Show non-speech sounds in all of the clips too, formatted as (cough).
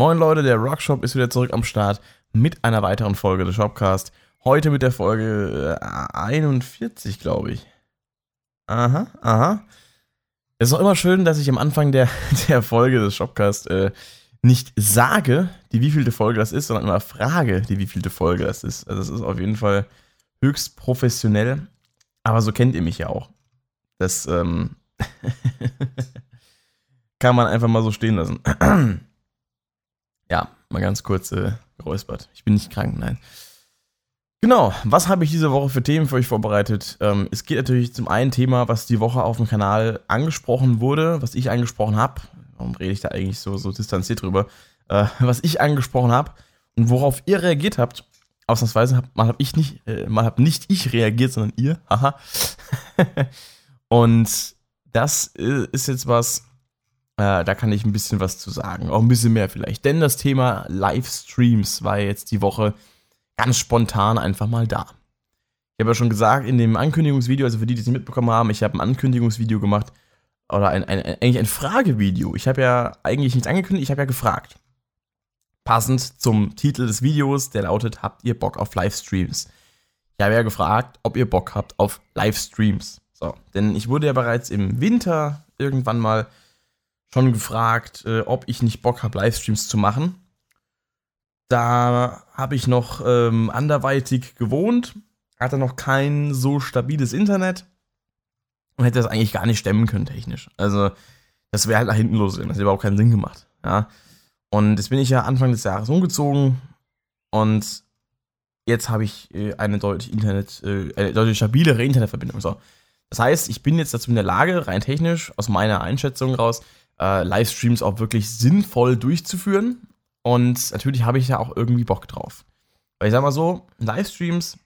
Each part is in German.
Moin Leute, der Rockshop ist wieder zurück am Start mit einer weiteren Folge des Shopcast. Heute mit der Folge 41, glaube ich. Aha, aha. Es ist auch immer schön, dass ich am Anfang der, (laughs) der Folge des Shopcast äh, nicht sage, die wievielte Folge das ist, sondern immer frage, die wievielte Folge das ist. Also das ist auf jeden Fall höchst professionell. Aber so kennt ihr mich ja auch. Das ähm, (laughs) kann man einfach mal so stehen lassen. (clears throat) ja, mal ganz kurz äh, geräuspert. Ich bin nicht krank, nein. Genau, was habe ich diese Woche für Themen für euch vorbereitet? Ähm, es geht natürlich zum einen Thema, was die Woche auf dem Kanal angesprochen wurde, was ich angesprochen habe. Warum rede ich da eigentlich so, so distanziert drüber? Äh, was ich angesprochen habe und worauf ihr reagiert habt. Ausnahmsweise hab, mal habe ich nicht, äh, mal habe nicht ich reagiert, sondern ihr. Haha. (laughs) und das äh, ist jetzt was, äh, da kann ich ein bisschen was zu sagen. Auch ein bisschen mehr vielleicht. Denn das Thema Livestreams war jetzt die Woche ganz spontan einfach mal da. Ich habe ja schon gesagt, in dem Ankündigungsvideo, also für die, die es nicht mitbekommen haben, ich habe ein Ankündigungsvideo gemacht, oder ein, ein, eigentlich ein Fragevideo. Ich habe ja eigentlich nichts angekündigt, ich habe ja gefragt. Passend zum Titel des Videos, der lautet, habt ihr Bock auf Livestreams? Ich habe ja gefragt, ob ihr Bock habt auf Livestreams. So, denn ich wurde ja bereits im Winter irgendwann mal schon gefragt, äh, ob ich nicht Bock habe, Livestreams zu machen. Da habe ich noch ähm, anderweitig gewohnt, hatte noch kein so stabiles Internet und hätte das eigentlich gar nicht stemmen können technisch. Also das wäre halt nach hinten losgegangen, das hätte überhaupt keinen Sinn gemacht. Ja. Und jetzt bin ich ja Anfang des Jahres umgezogen und jetzt habe ich äh, eine deutlich Internet, äh, eine deutlich stabilere Internetverbindung. So. Das heißt, ich bin jetzt dazu in der Lage, rein technisch, aus meiner Einschätzung raus, äh, Livestreams auch wirklich sinnvoll durchzuführen. Und natürlich habe ich da auch irgendwie Bock drauf. Weil ich sag mal so, Livestreams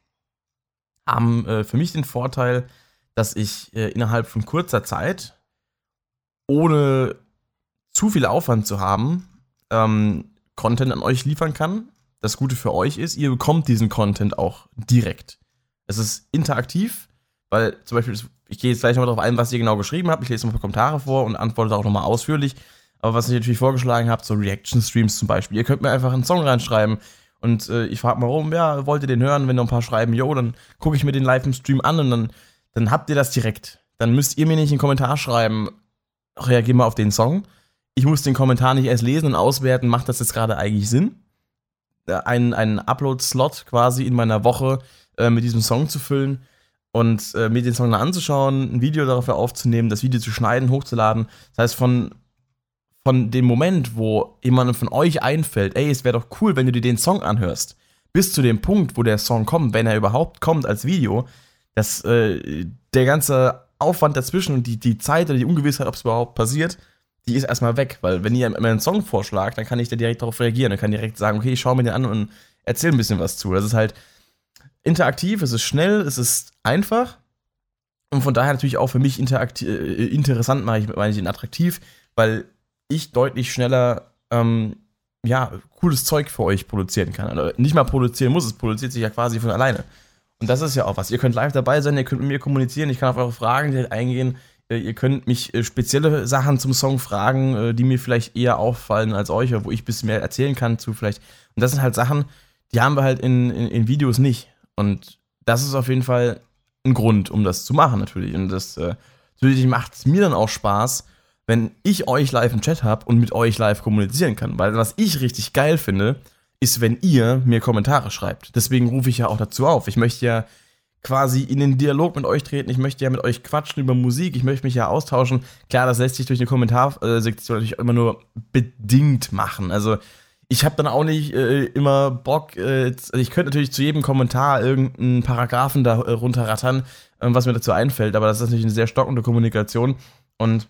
haben äh, für mich den Vorteil, dass ich äh, innerhalb von kurzer Zeit, ohne zu viel Aufwand zu haben, ähm, Content an euch liefern kann. Das Gute für euch ist, ihr bekommt diesen Content auch direkt. Es ist interaktiv, weil zum Beispiel, ich gehe jetzt gleich nochmal darauf ein, was ihr genau geschrieben habt. Ich lese noch ein paar Kommentare vor und antworte auch nochmal ausführlich. Aber was ich natürlich vorgeschlagen habe, so Reaction-Streams zum Beispiel. Ihr könnt mir einfach einen Song reinschreiben und äh, ich frage mal rum, ja, wollt ihr den hören? Wenn noch ein paar schreiben, jo, dann gucke ich mir den live im Stream an und dann, dann habt ihr das direkt. Dann müsst ihr mir nicht einen Kommentar schreiben, reagier mal auf den Song. Ich muss den Kommentar nicht erst lesen und auswerten, macht das jetzt gerade eigentlich Sinn? Äh, einen, einen Upload-Slot quasi in meiner Woche äh, mit diesem Song zu füllen und äh, mir den Song dann anzuschauen, ein Video dafür aufzunehmen, das Video zu schneiden, hochzuladen. Das heißt, von, von dem Moment, wo jemandem von euch einfällt, ey, es wäre doch cool, wenn du dir den Song anhörst, bis zu dem Punkt, wo der Song kommt, wenn er überhaupt kommt als Video, dass äh, der ganze Aufwand dazwischen und die, die Zeit oder die Ungewissheit, ob es überhaupt passiert, die ist erstmal weg. Weil wenn ihr mir einen Song vorschlagt, dann kann ich da direkt darauf reagieren. Dann kann direkt sagen, okay, ich schaue mir den an und erzähle ein bisschen was zu. Das ist halt interaktiv, es ist schnell, es ist einfach. Und von daher natürlich auch für mich äh, interessant, meine ich, meine ich ihn attraktiv, weil ich deutlich schneller ähm, ja, cooles Zeug für euch produzieren kann. Also nicht mal produzieren muss, es produziert sich ja quasi von alleine. Und das ist ja auch was. Ihr könnt live dabei sein, ihr könnt mit mir kommunizieren, ich kann auf eure Fragen eingehen. Äh, ihr könnt mich äh, spezielle Sachen zum Song fragen, die mir vielleicht eher auffallen als euch, wo ich ein bisschen mehr erzählen kann zu vielleicht. Und das sind halt Sachen, die haben wir halt in, in, in Videos nicht. Und das ist auf jeden Fall ein Grund, um das zu machen, natürlich. Und das äh, natürlich macht es mir dann auch Spaß, wenn ich euch live im Chat habe und mit euch live kommunizieren kann. Weil was ich richtig geil finde, ist, wenn ihr mir Kommentare schreibt. Deswegen rufe ich ja auch dazu auf. Ich möchte ja quasi in den Dialog mit euch treten. Ich möchte ja mit euch quatschen über Musik. Ich möchte mich ja austauschen. Klar, das lässt sich durch eine Kommentarsektion natürlich immer nur bedingt machen. Also ich habe dann auch nicht äh, immer Bock, äh, also ich könnte natürlich zu jedem Kommentar irgendeinen Paragraphen da äh, runterrattern, ähm, was mir dazu einfällt, aber das ist natürlich eine sehr stockende Kommunikation und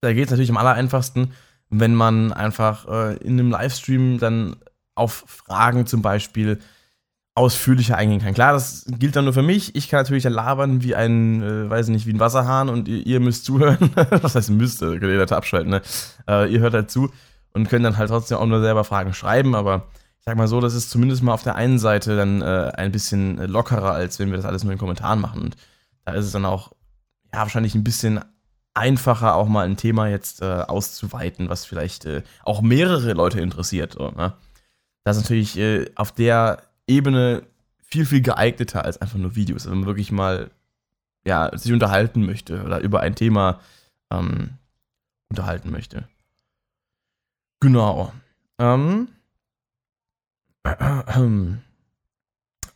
da geht es natürlich am allereinfachsten, wenn man einfach äh, in einem Livestream dann auf Fragen zum Beispiel ausführlicher eingehen kann. Klar, das gilt dann nur für mich. Ich kann natürlich labern wie ein, äh, weiß nicht, wie ein Wasserhahn und ihr, ihr müsst zuhören. (laughs) Was heißt müsst? Könnt ihr das abschalten, ne? Äh, ihr hört halt zu und können dann halt trotzdem auch nur selber Fragen schreiben, aber ich sag mal so, das ist zumindest mal auf der einen Seite dann äh, ein bisschen lockerer, als wenn wir das alles nur in Kommentaren machen. Und da ist es dann auch, ja, wahrscheinlich ein bisschen einfacher, auch mal ein Thema jetzt äh, auszuweiten, was vielleicht äh, auch mehrere Leute interessiert. So, ne? Das ist natürlich äh, auf der Ebene viel, viel geeigneter als einfach nur Videos. Also wenn man wirklich mal ja, sich unterhalten möchte oder über ein Thema ähm, unterhalten möchte. Genau. Ähm,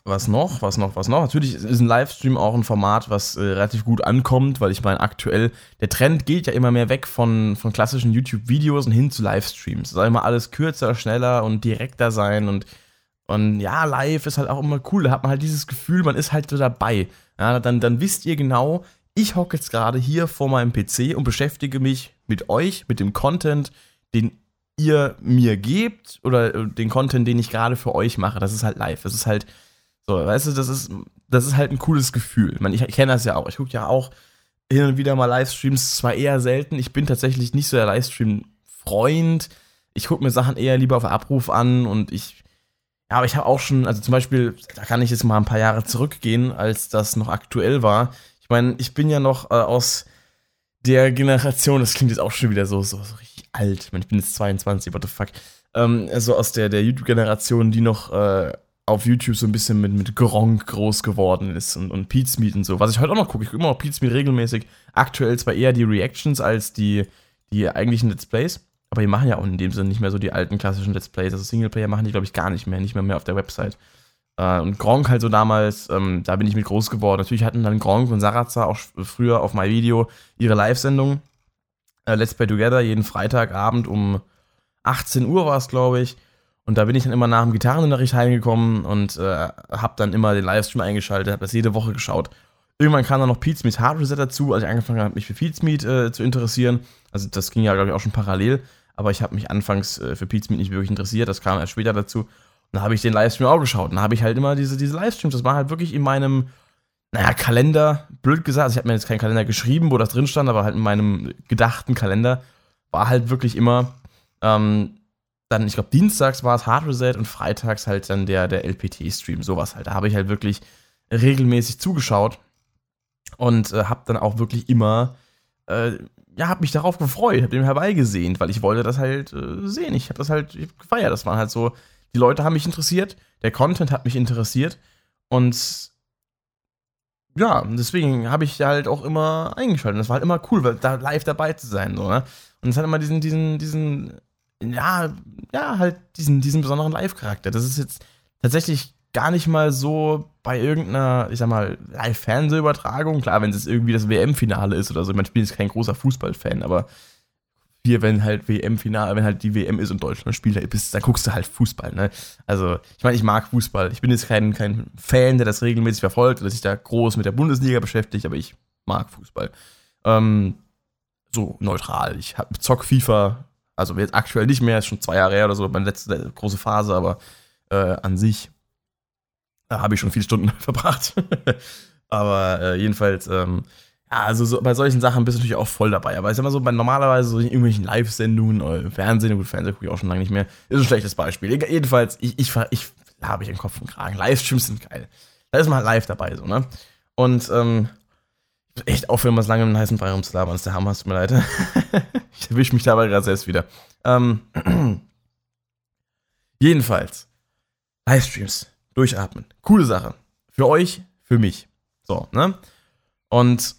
was noch? Was noch? Was noch? Natürlich ist ein Livestream auch ein Format, was äh, relativ gut ankommt, weil ich meine, aktuell, der Trend geht ja immer mehr weg von, von klassischen YouTube-Videos und hin zu Livestreams. Es soll immer alles kürzer, schneller und direkter sein und, und ja, live ist halt auch immer cool. Da hat man halt dieses Gefühl, man ist halt so dabei. Ja, dann, dann wisst ihr genau, ich hocke jetzt gerade hier vor meinem PC und beschäftige mich mit euch, mit dem Content, den ihr mir gebt oder äh, den Content, den ich gerade für euch mache. Das ist halt live. Das ist halt so, weißt du, das ist, das ist halt ein cooles Gefühl. Ich, meine, ich, ich kenne das ja auch. Ich gucke ja auch hin und wieder mal Livestreams, zwar eher selten. Ich bin tatsächlich nicht so der Livestream-Freund. Ich gucke mir Sachen eher lieber auf Abruf an und ich, ja, aber ich habe auch schon, also zum Beispiel, da kann ich jetzt mal ein paar Jahre zurückgehen, als das noch aktuell war. Ich meine, ich bin ja noch äh, aus der Generation, das klingt jetzt auch schon wieder so, so, so richtig alt. Ich meine, ich bin jetzt 22, what the fuck. Ähm, also aus der, der YouTube-Generation, die noch äh, auf YouTube so ein bisschen mit, mit Gronk groß geworden ist und, und Pete's Meat und so. Was ich heute auch noch gucke, ich gucke immer noch Pete's Meat regelmäßig. Aktuell zwar eher die Reactions als die, die eigentlichen Let's Plays, aber die machen ja auch in dem Sinne nicht mehr so die alten klassischen Let's Plays. Also Singleplayer machen die, glaube ich, gar nicht mehr, nicht mehr mehr auf der Website. Äh, und Gronk halt so damals, ähm, da bin ich mit groß geworden. Natürlich hatten dann Gronk und Sarazar auch früher auf MyVideo ihre Live-Sendung. Äh, Let's Play Together, jeden Freitagabend um 18 Uhr war es, glaube ich. Und da bin ich dann immer nach dem Gitarrenunterricht heimgekommen und äh, habe dann immer den Livestream eingeschaltet, habe das jede Woche geschaut. Irgendwann kam dann noch Pete's Meet Hard Reset dazu, als ich angefangen habe, mich für Pete's Meet äh, zu interessieren. Also das ging ja, glaube ich, auch schon parallel. Aber ich habe mich anfangs äh, für Pete's Meet nicht wirklich interessiert. Das kam erst später dazu. Dann habe ich den Livestream auch geschaut. Dann habe ich halt immer diese, diese Livestreams. Das war halt wirklich in meinem, naja, Kalender, blöd gesagt. Also ich habe mir jetzt keinen Kalender geschrieben, wo das drin stand, aber halt in meinem gedachten Kalender war halt wirklich immer ähm, dann, ich glaube, dienstags war es Hard Reset und freitags halt dann der, der LPT-Stream, sowas halt. Da habe ich halt wirklich regelmäßig zugeschaut und äh, habe dann auch wirklich immer, äh, ja, habe mich darauf gefreut, habe dem herbeigesehnt, weil ich wollte das halt äh, sehen. Ich habe das halt gefeiert. Das waren halt so, die Leute haben mich interessiert, der Content hat mich interessiert und ja, deswegen habe ich halt auch immer eingeschaltet. Das war halt immer cool, weil da live dabei zu sein, so, ne? Und es hat immer diesen, diesen, diesen ja, ja, halt diesen, diesen besonderen Live-Charakter. Das ist jetzt tatsächlich gar nicht mal so bei irgendeiner, ich sag mal, Live-Fernsehübertragung. Klar, wenn es irgendwie das WM-Finale ist oder so. Ich bin jetzt kein großer Fußballfan, aber hier, wenn halt WM-Finale, wenn halt die WM ist und Deutschland spielt, dann guckst du halt Fußball, ne? Also, ich meine, ich mag Fußball. Ich bin jetzt kein, kein Fan, der das regelmäßig verfolgt oder sich da groß mit der Bundesliga beschäftigt, aber ich mag Fußball. Ähm, so neutral. Ich hab, zock FIFA, also jetzt aktuell nicht mehr, ist schon zwei Jahre her oder so, meine letzte große Phase, aber äh, an sich äh, habe ich schon viele Stunden (laughs) verbracht. aber äh, jedenfalls, ähm, also so, bei solchen Sachen bist du natürlich auch voll dabei. Aber ich sag mal so, bei normalerweise so irgendwelchen Live-Sendungen oder Fernsehen, gut, Fernsehen gucke ich auch schon lange nicht mehr, ist ein schlechtes Beispiel. Jedenfalls, ich, ich, ich habe ich den Kopf und Kragen. Livestreams sind geil. Da ist man live dabei, so, ne? Und, ähm, echt aufhören, was lange im heißen Brei rumzulabern. Ist der Hammer, tut mir leid. (laughs) ich erwische mich dabei gerade selbst wieder. Ähm, (clears throat) jedenfalls, Livestreams, durchatmen. Coole Sache. Für euch, für mich. So, ne? Und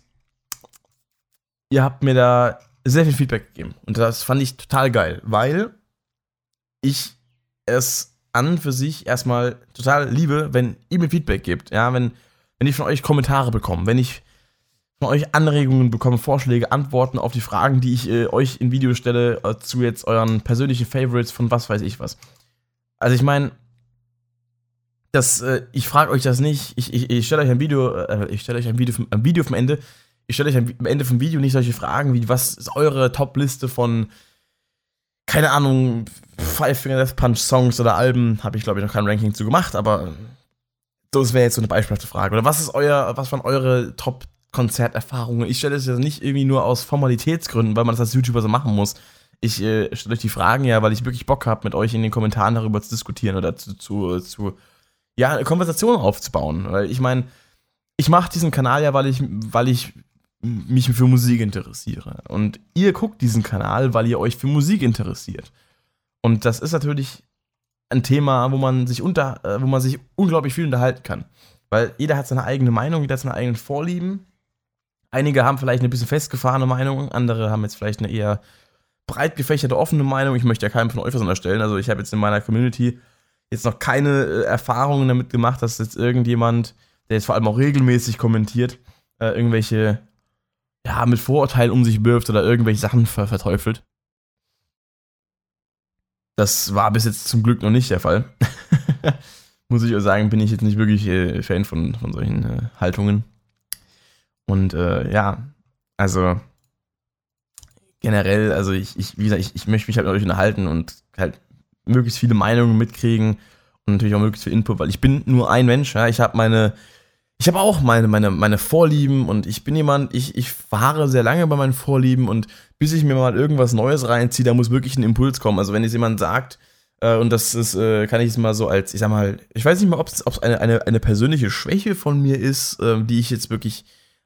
ihr habt mir da sehr viel Feedback gegeben. Und das fand ich total geil, weil ich es an für sich erstmal total liebe, wenn ihr mir Feedback gebt. Ja, wenn, wenn ich von euch Kommentare bekomme, wenn ich von euch Anregungen bekomme, Vorschläge, Antworten auf die Fragen, die ich äh, euch in Videos stelle, äh, zu jetzt euren persönlichen Favorites von was weiß ich was. Also ich meine, äh, ich frage euch das nicht, ich, ich, ich stelle euch ein Video, äh, ich stelle euch ein Video, ein Video vom Ende, ich stelle euch am Ende vom Video nicht solche Fragen wie, was ist eure Top-Liste von, keine Ahnung, Five Finger Death Punch Songs oder Alben, habe ich glaube ich noch kein Ranking zu gemacht, aber das wäre jetzt so eine beispielhafte Frage. Oder was ist euer, was waren eure Top Konzerterfahrungen. Ich stelle es ja nicht irgendwie nur aus Formalitätsgründen, weil man das als YouTuber so machen muss. Ich äh, stelle euch die Fragen ja, weil ich wirklich Bock habe, mit euch in den Kommentaren darüber zu diskutieren oder zu, zu, zu ja, eine Konversation aufzubauen. Weil ich meine, ich mache diesen Kanal ja, weil ich, weil ich mich für Musik interessiere. Und ihr guckt diesen Kanal, weil ihr euch für Musik interessiert. Und das ist natürlich ein Thema, wo man sich unter, äh, wo man sich unglaublich viel unterhalten kann. Weil jeder hat seine eigene Meinung, jeder hat seine eigenen Vorlieben. Einige haben vielleicht eine bisschen festgefahrene Meinung, andere haben jetzt vielleicht eine eher breit gefächerte, offene Meinung. Ich möchte ja keinem von euch was unterstellen. Also ich habe jetzt in meiner Community jetzt noch keine äh, Erfahrungen damit gemacht, dass jetzt irgendjemand, der jetzt vor allem auch regelmäßig kommentiert, äh, irgendwelche, ja, mit Vorurteilen um sich wirft oder irgendwelche Sachen ver verteufelt. Das war bis jetzt zum Glück noch nicht der Fall. (laughs) Muss ich sagen, bin ich jetzt nicht wirklich äh, Fan von, von solchen äh, Haltungen. Und äh, ja, also generell, also ich, ich wie gesagt, ich, ich möchte mich halt mit euch unterhalten und halt möglichst viele Meinungen mitkriegen und natürlich auch möglichst viel Input, weil ich bin nur ein Mensch, ja, ich habe meine, ich habe auch meine, meine, meine Vorlieben und ich bin jemand, ich, ich fahre sehr lange bei meinen Vorlieben und bis ich mir mal irgendwas Neues reinziehe, da muss wirklich ein Impuls kommen. Also wenn jetzt jemand sagt, äh, und das ist, äh, kann ich es mal so als, ich sag mal, ich weiß nicht mal, ob es eine, eine, eine persönliche Schwäche von mir ist, äh, die ich jetzt wirklich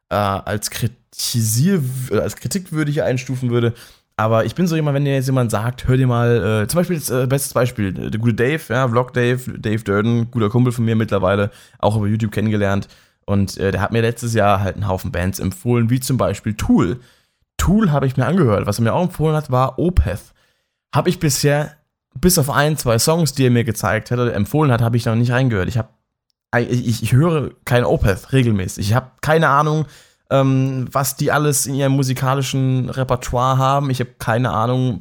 äh, als kritisier, äh, als kritikwürdig einstufen würde. Aber ich bin so jemand, wenn dir jetzt jemand sagt, hör dir mal, äh, zum Beispiel, das, bestes Beispiel, der gute Dave, ja, Vlog Dave, Dave Durden, guter Kumpel von mir mittlerweile, auch über YouTube kennengelernt. Und äh, der hat mir letztes Jahr halt einen Haufen Bands empfohlen, wie zum Beispiel Tool. Tool habe ich mir angehört. Was er mir auch empfohlen hat, war Opeth. Habe ich bisher, bis auf ein, zwei Songs, die er mir gezeigt hat oder empfohlen hat, habe ich noch nicht reingehört. Ich habe ich, ich höre kein Opeth regelmäßig. Ich habe keine Ahnung, ähm, was die alles in ihrem musikalischen Repertoire haben. Ich habe keine Ahnung,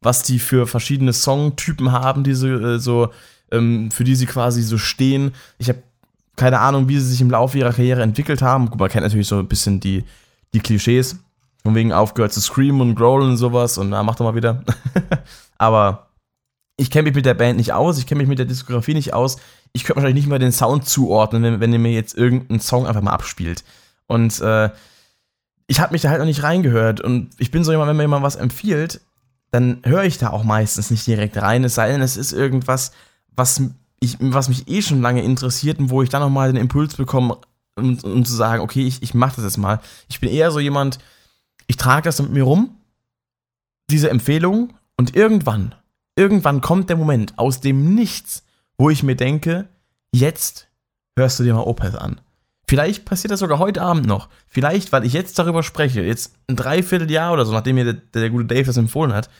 was die für verschiedene Songtypen haben, die so, äh, so ähm, für die sie quasi so stehen. Ich habe keine Ahnung, wie sie sich im Laufe ihrer Karriere entwickelt haben. Gut, man kennt natürlich so ein bisschen die, die Klischees. Von wegen aufgehört zu screamen und growlen und sowas und na, mach doch mal wieder. (laughs) Aber ich kenne mich mit der Band nicht aus, ich kenne mich mit der Diskografie nicht aus. Ich könnte wahrscheinlich nicht mal den Sound zuordnen, wenn, wenn ihr mir jetzt irgendeinen Song einfach mal abspielt. Und äh, ich habe mich da halt noch nicht reingehört. Und ich bin so jemand, wenn mir jemand was empfiehlt, dann höre ich da auch meistens nicht direkt rein. Es sei denn, es ist irgendwas, was, ich, was mich eh schon lange interessiert und wo ich dann nochmal den Impuls bekomme, um, um zu sagen, okay, ich, ich mache das jetzt mal. Ich bin eher so jemand, ich trage das mit mir rum, diese Empfehlung, und irgendwann, irgendwann kommt der Moment aus dem Nichts, wo ich mir denke, jetzt hörst du dir mal Opeth an. Vielleicht passiert das sogar heute Abend noch. Vielleicht, weil ich jetzt darüber spreche, jetzt ein Dreivierteljahr oder so, nachdem mir der, der gute Dave das empfohlen hat,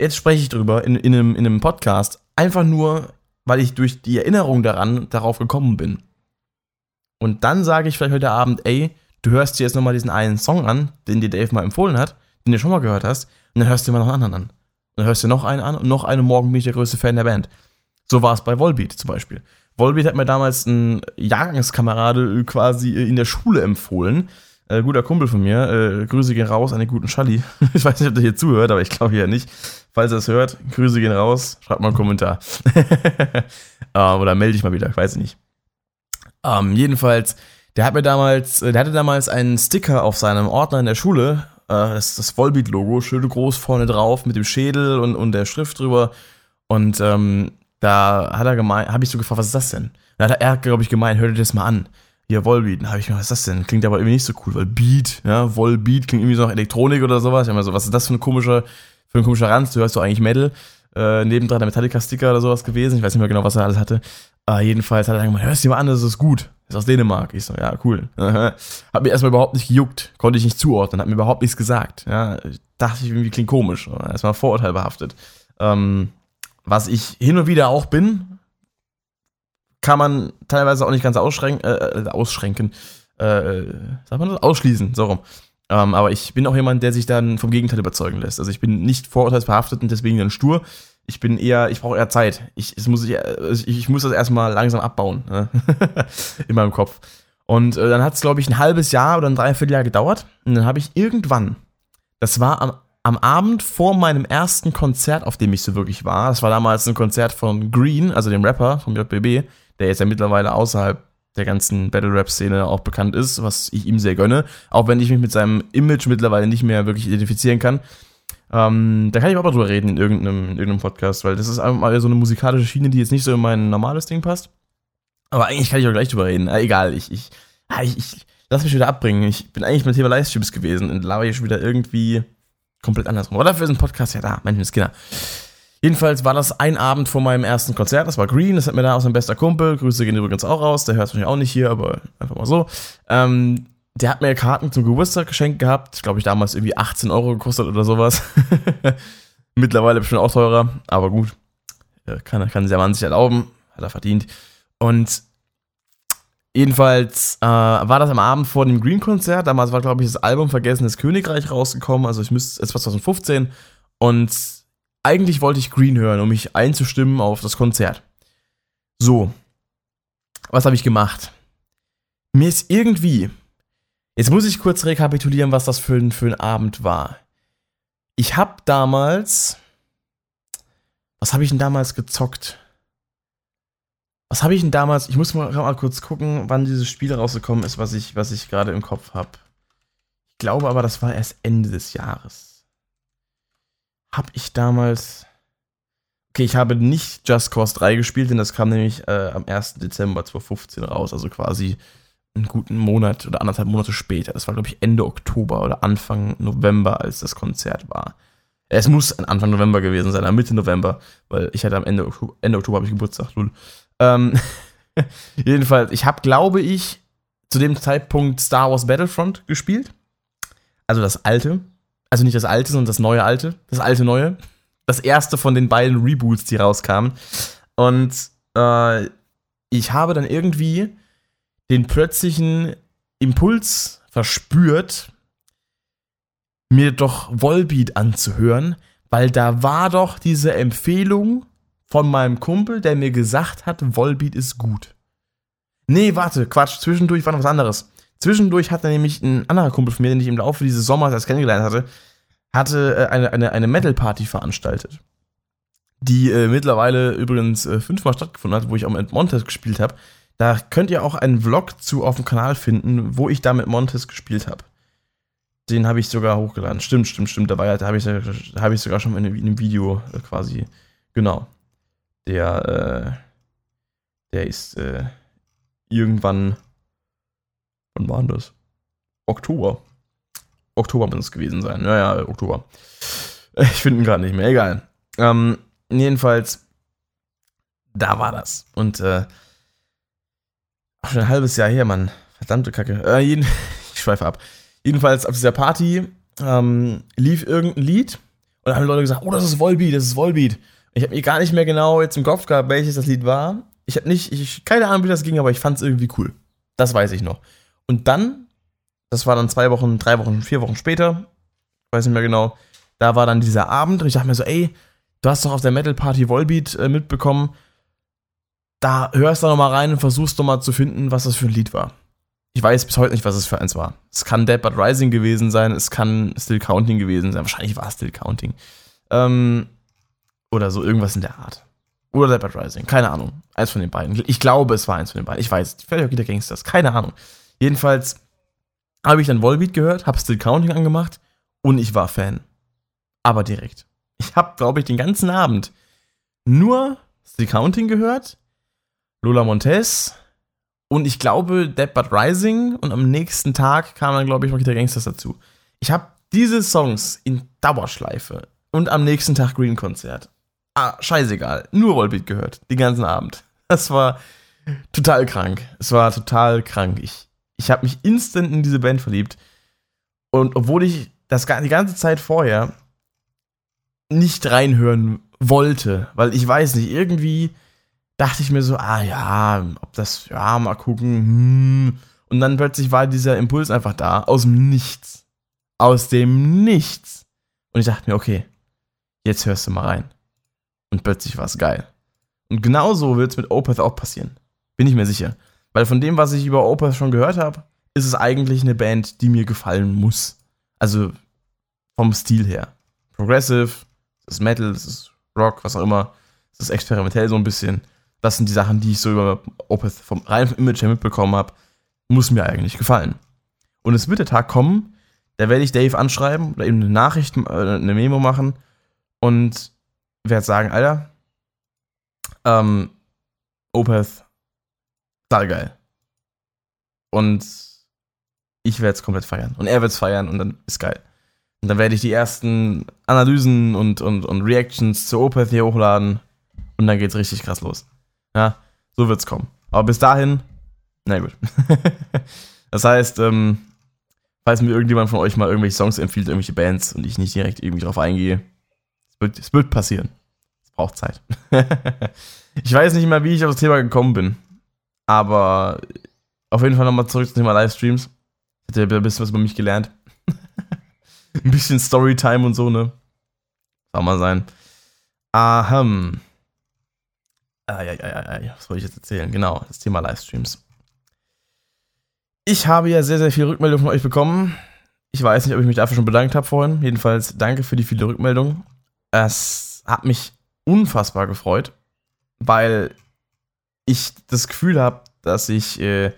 jetzt spreche ich drüber in, in, einem, in einem Podcast, einfach nur, weil ich durch die Erinnerung daran darauf gekommen bin. Und dann sage ich vielleicht heute Abend, ey, du hörst dir jetzt nochmal diesen einen Song an, den dir Dave mal empfohlen hat, den du schon mal gehört hast, und dann hörst du dir mal noch einen anderen an. Und dann hörst du noch einen an und noch einen, morgen bin ich der größte Fan der Band. So war es bei Volbeat zum Beispiel. Volbeat hat mir damals ein Jahrgangskamerade quasi in der Schule empfohlen. Äh, guter Kumpel von mir. Äh, Grüße gehen raus an den guten Schalli. (laughs) ich weiß nicht, ob der hier zuhört, aber ich glaube ja nicht. Falls er es hört, Grüße gehen raus. Schreibt mal einen Kommentar. (laughs) äh, oder melde dich mal wieder, ich weiß nicht. Ähm, jedenfalls, der hat mir damals, äh, der hatte damals einen Sticker auf seinem Ordner in der Schule. Äh, das ist das Volbeat-Logo, schön groß vorne drauf mit dem Schädel und, und der Schrift drüber. Und ähm, da hat er gemeint, habe ich so gefragt, was ist das denn? Da hat er, glaube ich, gemeint, hör dir das mal an. Volbeat. Da habe ich gedacht, was ist das denn? Klingt aber irgendwie nicht so cool, weil Beat, ja, Volbeat klingt irgendwie so nach Elektronik oder sowas. Ich habe mir so, was ist das für ein komischer, für ein komischer Ranz? Du hörst doch eigentlich Metal. Äh, nebendran der Metallica-Sticker oder sowas gewesen. Ich weiß nicht mehr genau, was er alles hatte. Äh, jedenfalls hat er dann gemeint, hörst dir mal an, das ist gut. Ist aus Dänemark. Ich so, ja, cool. (laughs) hat mir erstmal überhaupt nicht gejuckt. Konnte ich nicht zuordnen. Hat mir überhaupt nichts gesagt. Ja, dachte ich irgendwie klingt komisch. Erstmal vorurteilbehaftet. Ähm, was ich hin und wieder auch bin, kann man teilweise auch nicht ganz ausschränken, äh, äh, ausschränken, äh, sagt man das? Ausschließen, so rum. Ähm, aber ich bin auch jemand, der sich dann vom Gegenteil überzeugen lässt. Also ich bin nicht vorurteilsbehaftet und deswegen dann stur. Ich bin eher, ich brauche eher Zeit. Ich, es muss ich, ich muss das erstmal langsam abbauen ne? (laughs) in meinem Kopf. Und äh, dann hat es, glaube ich, ein halbes Jahr oder ein Dreivierteljahr gedauert. Und dann habe ich irgendwann, das war am am Abend vor meinem ersten Konzert, auf dem ich so wirklich war, das war damals ein Konzert von Green, also dem Rapper vom JBB, der jetzt ja mittlerweile außerhalb der ganzen Battle-Rap-Szene auch bekannt ist, was ich ihm sehr gönne, auch wenn ich mich mit seinem Image mittlerweile nicht mehr wirklich identifizieren kann. Ähm, da kann ich mal drüber reden in irgendeinem, in irgendeinem Podcast, weil das ist einfach mal so eine musikalische Schiene, die jetzt nicht so in mein normales Ding passt. Aber eigentlich kann ich auch gleich drüber reden. Äh, egal, ich, ich, ich, ich lass mich wieder abbringen. Ich bin eigentlich beim Thema Livestreams gewesen und laber hier schon wieder irgendwie komplett andersrum. Oder für so einen Podcast ja da, Mensch, Kinder. Jedenfalls war das ein Abend vor meinem ersten Konzert. Das war Green, das hat mir da aus mein bester Kumpel. Grüße gehen übrigens auch raus. Der hört wahrscheinlich auch nicht hier, aber einfach mal so. Ähm, der hat mir Karten zum Geburtstag geschenkt gehabt. Glaube ich, damals irgendwie 18 Euro gekostet oder sowas. (laughs) Mittlerweile bestimmt auch teurer, aber gut. Kann, kann der Mann sich erlauben. Hat er verdient. Und jedenfalls äh, war das am Abend vor dem Green-Konzert. Damals war, glaube ich, das Album Vergessenes Königreich rausgekommen. Also ich müsste, es war 2015. Und eigentlich wollte ich Green hören, um mich einzustimmen auf das Konzert. So. Was habe ich gemacht? Mir ist irgendwie. Jetzt muss ich kurz rekapitulieren, was das für ein, für ein Abend war. Ich habe damals. Was habe ich denn damals gezockt? Was habe ich denn damals? Ich muss mal, mal kurz gucken, wann dieses Spiel rausgekommen ist, was ich, was ich gerade im Kopf habe. Ich glaube aber, das war erst Ende des Jahres habe ich damals. Okay, ich habe nicht Just Cause 3 gespielt, denn das kam nämlich äh, am 1. Dezember 2015 raus, also quasi einen guten Monat oder anderthalb Monate später. Das war, glaube ich, Ende Oktober oder Anfang November, als das Konzert war. Es muss Anfang November gewesen sein, Mitte November, weil ich hatte am Ende, Ende Oktober habe ich Geburtstag. Ähm, (laughs) jedenfalls, ich habe, glaube ich, zu dem Zeitpunkt Star Wars Battlefront gespielt. Also das alte. Also nicht das alte, sondern das neue alte. Das alte neue. Das erste von den beiden Reboots, die rauskamen. Und äh, ich habe dann irgendwie den plötzlichen Impuls verspürt, mir doch Volbeat anzuhören, weil da war doch diese Empfehlung von meinem Kumpel, der mir gesagt hat, Volbeat ist gut. Nee, warte, Quatsch, zwischendurch war noch was anderes. Zwischendurch hat er nämlich ein anderer Kumpel von mir, den ich im Laufe dieses Sommers erst kennengelernt hatte, hatte äh, eine, eine, eine Metal-Party veranstaltet. Die äh, mittlerweile übrigens äh, fünfmal stattgefunden hat, wo ich auch mit Montes gespielt habe. Da könnt ihr auch einen Vlog zu auf dem Kanal finden, wo ich da mit Montes gespielt habe. Den habe ich sogar hochgeladen. Stimmt, stimmt, stimmt. Da, da habe ich, hab ich sogar schon in einem Video äh, quasi. Genau. Der, äh, der ist äh, irgendwann Wann war das? Oktober. Oktober muss es gewesen sein. Ja, ja, Oktober. Ich finde ihn gerade nicht mehr. Egal. Ähm, jedenfalls, da war das. Und äh, schon ein halbes Jahr her, Mann. Verdammte Kacke. Äh, jeden, (laughs) ich schweife ab. Jedenfalls auf dieser Party ähm, lief irgendein Lied und da haben Leute gesagt, oh, das ist Volbeat, das ist Volbeat. Ich habe mir gar nicht mehr genau jetzt im Kopf gehabt, welches das Lied war. Ich habe nicht, ich keine Ahnung, wie das ging, aber ich fand es irgendwie cool. Das weiß ich noch. Und dann, das war dann zwei Wochen, drei Wochen, vier Wochen später, weiß nicht mehr genau, da war dann dieser Abend und ich dachte mir so, ey, du hast doch auf der Metal Party Volbeat äh, mitbekommen, da hörst du noch mal rein und versuchst doch mal zu finden, was das für ein Lied war. Ich weiß bis heute nicht, was es für eins war. Es kann Dead But Rising gewesen sein, es kann Still Counting gewesen sein. Wahrscheinlich war es Still Counting. Ähm, oder so irgendwas in der Art. Oder Dead But Rising, keine Ahnung. Eins von den beiden. Ich glaube, es war eins von den beiden. Ich weiß, auch der Gangsters, keine Ahnung. Jedenfalls habe ich dann Volbeat gehört, habe Still Counting angemacht und ich war Fan. Aber direkt. Ich habe, glaube ich, den ganzen Abend nur Still Counting gehört, Lola Montez und ich glaube Dead But Rising und am nächsten Tag kam dann, glaube ich, Rocky der Gangsters dazu. Ich habe diese Songs in Dauerschleife und am nächsten Tag Green Konzert. Ah, scheißegal. Nur Volbeat gehört. Den ganzen Abend. Das war total krank. Es war total krank. Ich, ich habe mich instant in diese Band verliebt. Und obwohl ich das die ganze Zeit vorher nicht reinhören wollte, weil ich weiß nicht, irgendwie dachte ich mir so, ah ja, ob das, ja, mal gucken, hm. Und dann plötzlich war dieser Impuls einfach da, aus dem Nichts. Aus dem Nichts. Und ich dachte mir, okay, jetzt hörst du mal rein. Und plötzlich war es geil. Und genauso wird es mit Opeth auch passieren. Bin ich mir sicher. Weil von dem, was ich über Opeth schon gehört habe, ist es eigentlich eine Band, die mir gefallen muss. Also vom Stil her. Progressive, es ist Metal, es ist Rock, was auch immer. Es ist experimentell so ein bisschen. Das sind die Sachen, die ich so über Opeth vom reinen Image her mitbekommen habe. Muss mir eigentlich gefallen. Und es wird der Tag kommen, da werde ich Dave anschreiben oder ihm eine Nachricht, äh, eine Memo machen und werde sagen, Alter, ähm, Opeth geil. Und ich werde es komplett feiern. Und er wird es feiern und dann ist geil. Und dann werde ich die ersten Analysen und, und, und Reactions zu Opeth hier hochladen. Und dann geht's richtig krass los. Ja, so wird's kommen. Aber bis dahin, na gut. (laughs) das heißt, ähm, falls mir irgendjemand von euch mal irgendwelche Songs empfiehlt, irgendwelche Bands und ich nicht direkt irgendwie drauf eingehe, es wird, es wird passieren. Es braucht Zeit. (laughs) ich weiß nicht mehr, wie ich auf das Thema gekommen bin. Aber auf jeden Fall nochmal zurück zum Thema Livestreams. Ich hatte ja ein bisschen was über mich gelernt. (laughs) ein bisschen Storytime und so, ne? Soll mal sein. Ahem. Ah, ja, was wollte ich jetzt erzählen? Genau, das Thema Livestreams. Ich habe ja sehr, sehr viel Rückmeldung von euch bekommen. Ich weiß nicht, ob ich mich dafür schon bedankt habe vorhin. Jedenfalls danke für die viele Rückmeldungen. Es hat mich unfassbar gefreut, weil ich das Gefühl habe, dass ich, äh,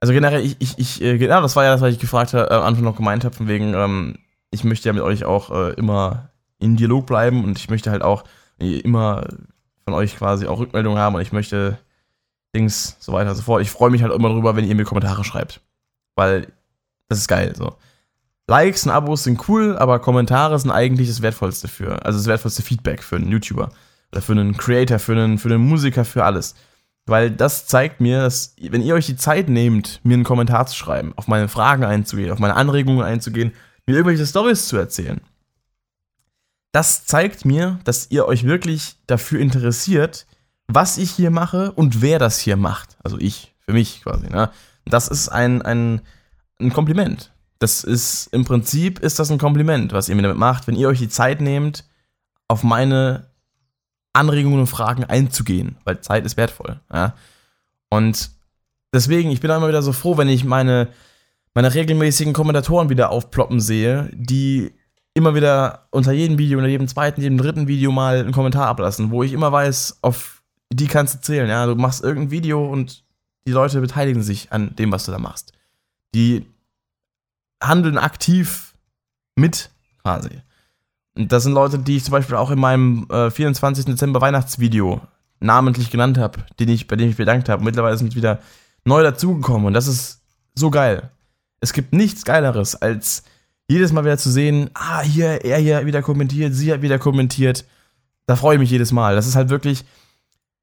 also generell, ich, ich, ich äh, genau, das war ja das, was ich gefragt habe, äh, am Anfang noch gemeint habe, von wegen, ähm, ich möchte ja mit euch auch äh, immer in Dialog bleiben und ich möchte halt auch äh, immer von euch quasi auch Rückmeldungen haben und ich möchte Dings, so weiter und so fort. Ich freue mich halt immer drüber, wenn ihr mir Kommentare schreibt. Weil das ist geil, so. Likes und Abos sind cool, aber Kommentare sind eigentlich das Wertvollste für, also das wertvollste Feedback für einen YouTuber oder für einen Creator, für einen, für einen Musiker, für alles. Weil das zeigt mir, dass, wenn ihr euch die Zeit nehmt, mir einen Kommentar zu schreiben, auf meine Fragen einzugehen, auf meine Anregungen einzugehen, mir irgendwelche Stories zu erzählen, das zeigt mir, dass ihr euch wirklich dafür interessiert, was ich hier mache und wer das hier macht. Also ich, für mich quasi. Ne? Das ist ein, ein, ein Kompliment. Das ist im Prinzip ist das ein Kompliment, was ihr mir damit macht, wenn ihr euch die Zeit nehmt, auf meine Anregungen und Fragen einzugehen, weil Zeit ist wertvoll. Ja? Und deswegen, ich bin immer wieder so froh, wenn ich meine, meine regelmäßigen Kommentatoren wieder aufploppen sehe, die immer wieder unter jedem Video, unter jedem zweiten, jedem dritten Video mal einen Kommentar ablassen, wo ich immer weiß, auf die kannst du zählen. Ja, du machst irgendein Video und die Leute beteiligen sich an dem, was du da machst. Die handeln aktiv mit, quasi. Das sind Leute, die ich zum Beispiel auch in meinem äh, 24. Dezember Weihnachtsvideo namentlich genannt habe, bei dem ich bedankt habe. Mittlerweile sind wieder neu dazugekommen und das ist so geil. Es gibt nichts Geileres, als jedes Mal wieder zu sehen, ah, hier, er hier wieder kommentiert, sie hat wieder kommentiert. Da freue ich mich jedes Mal. Das ist halt wirklich,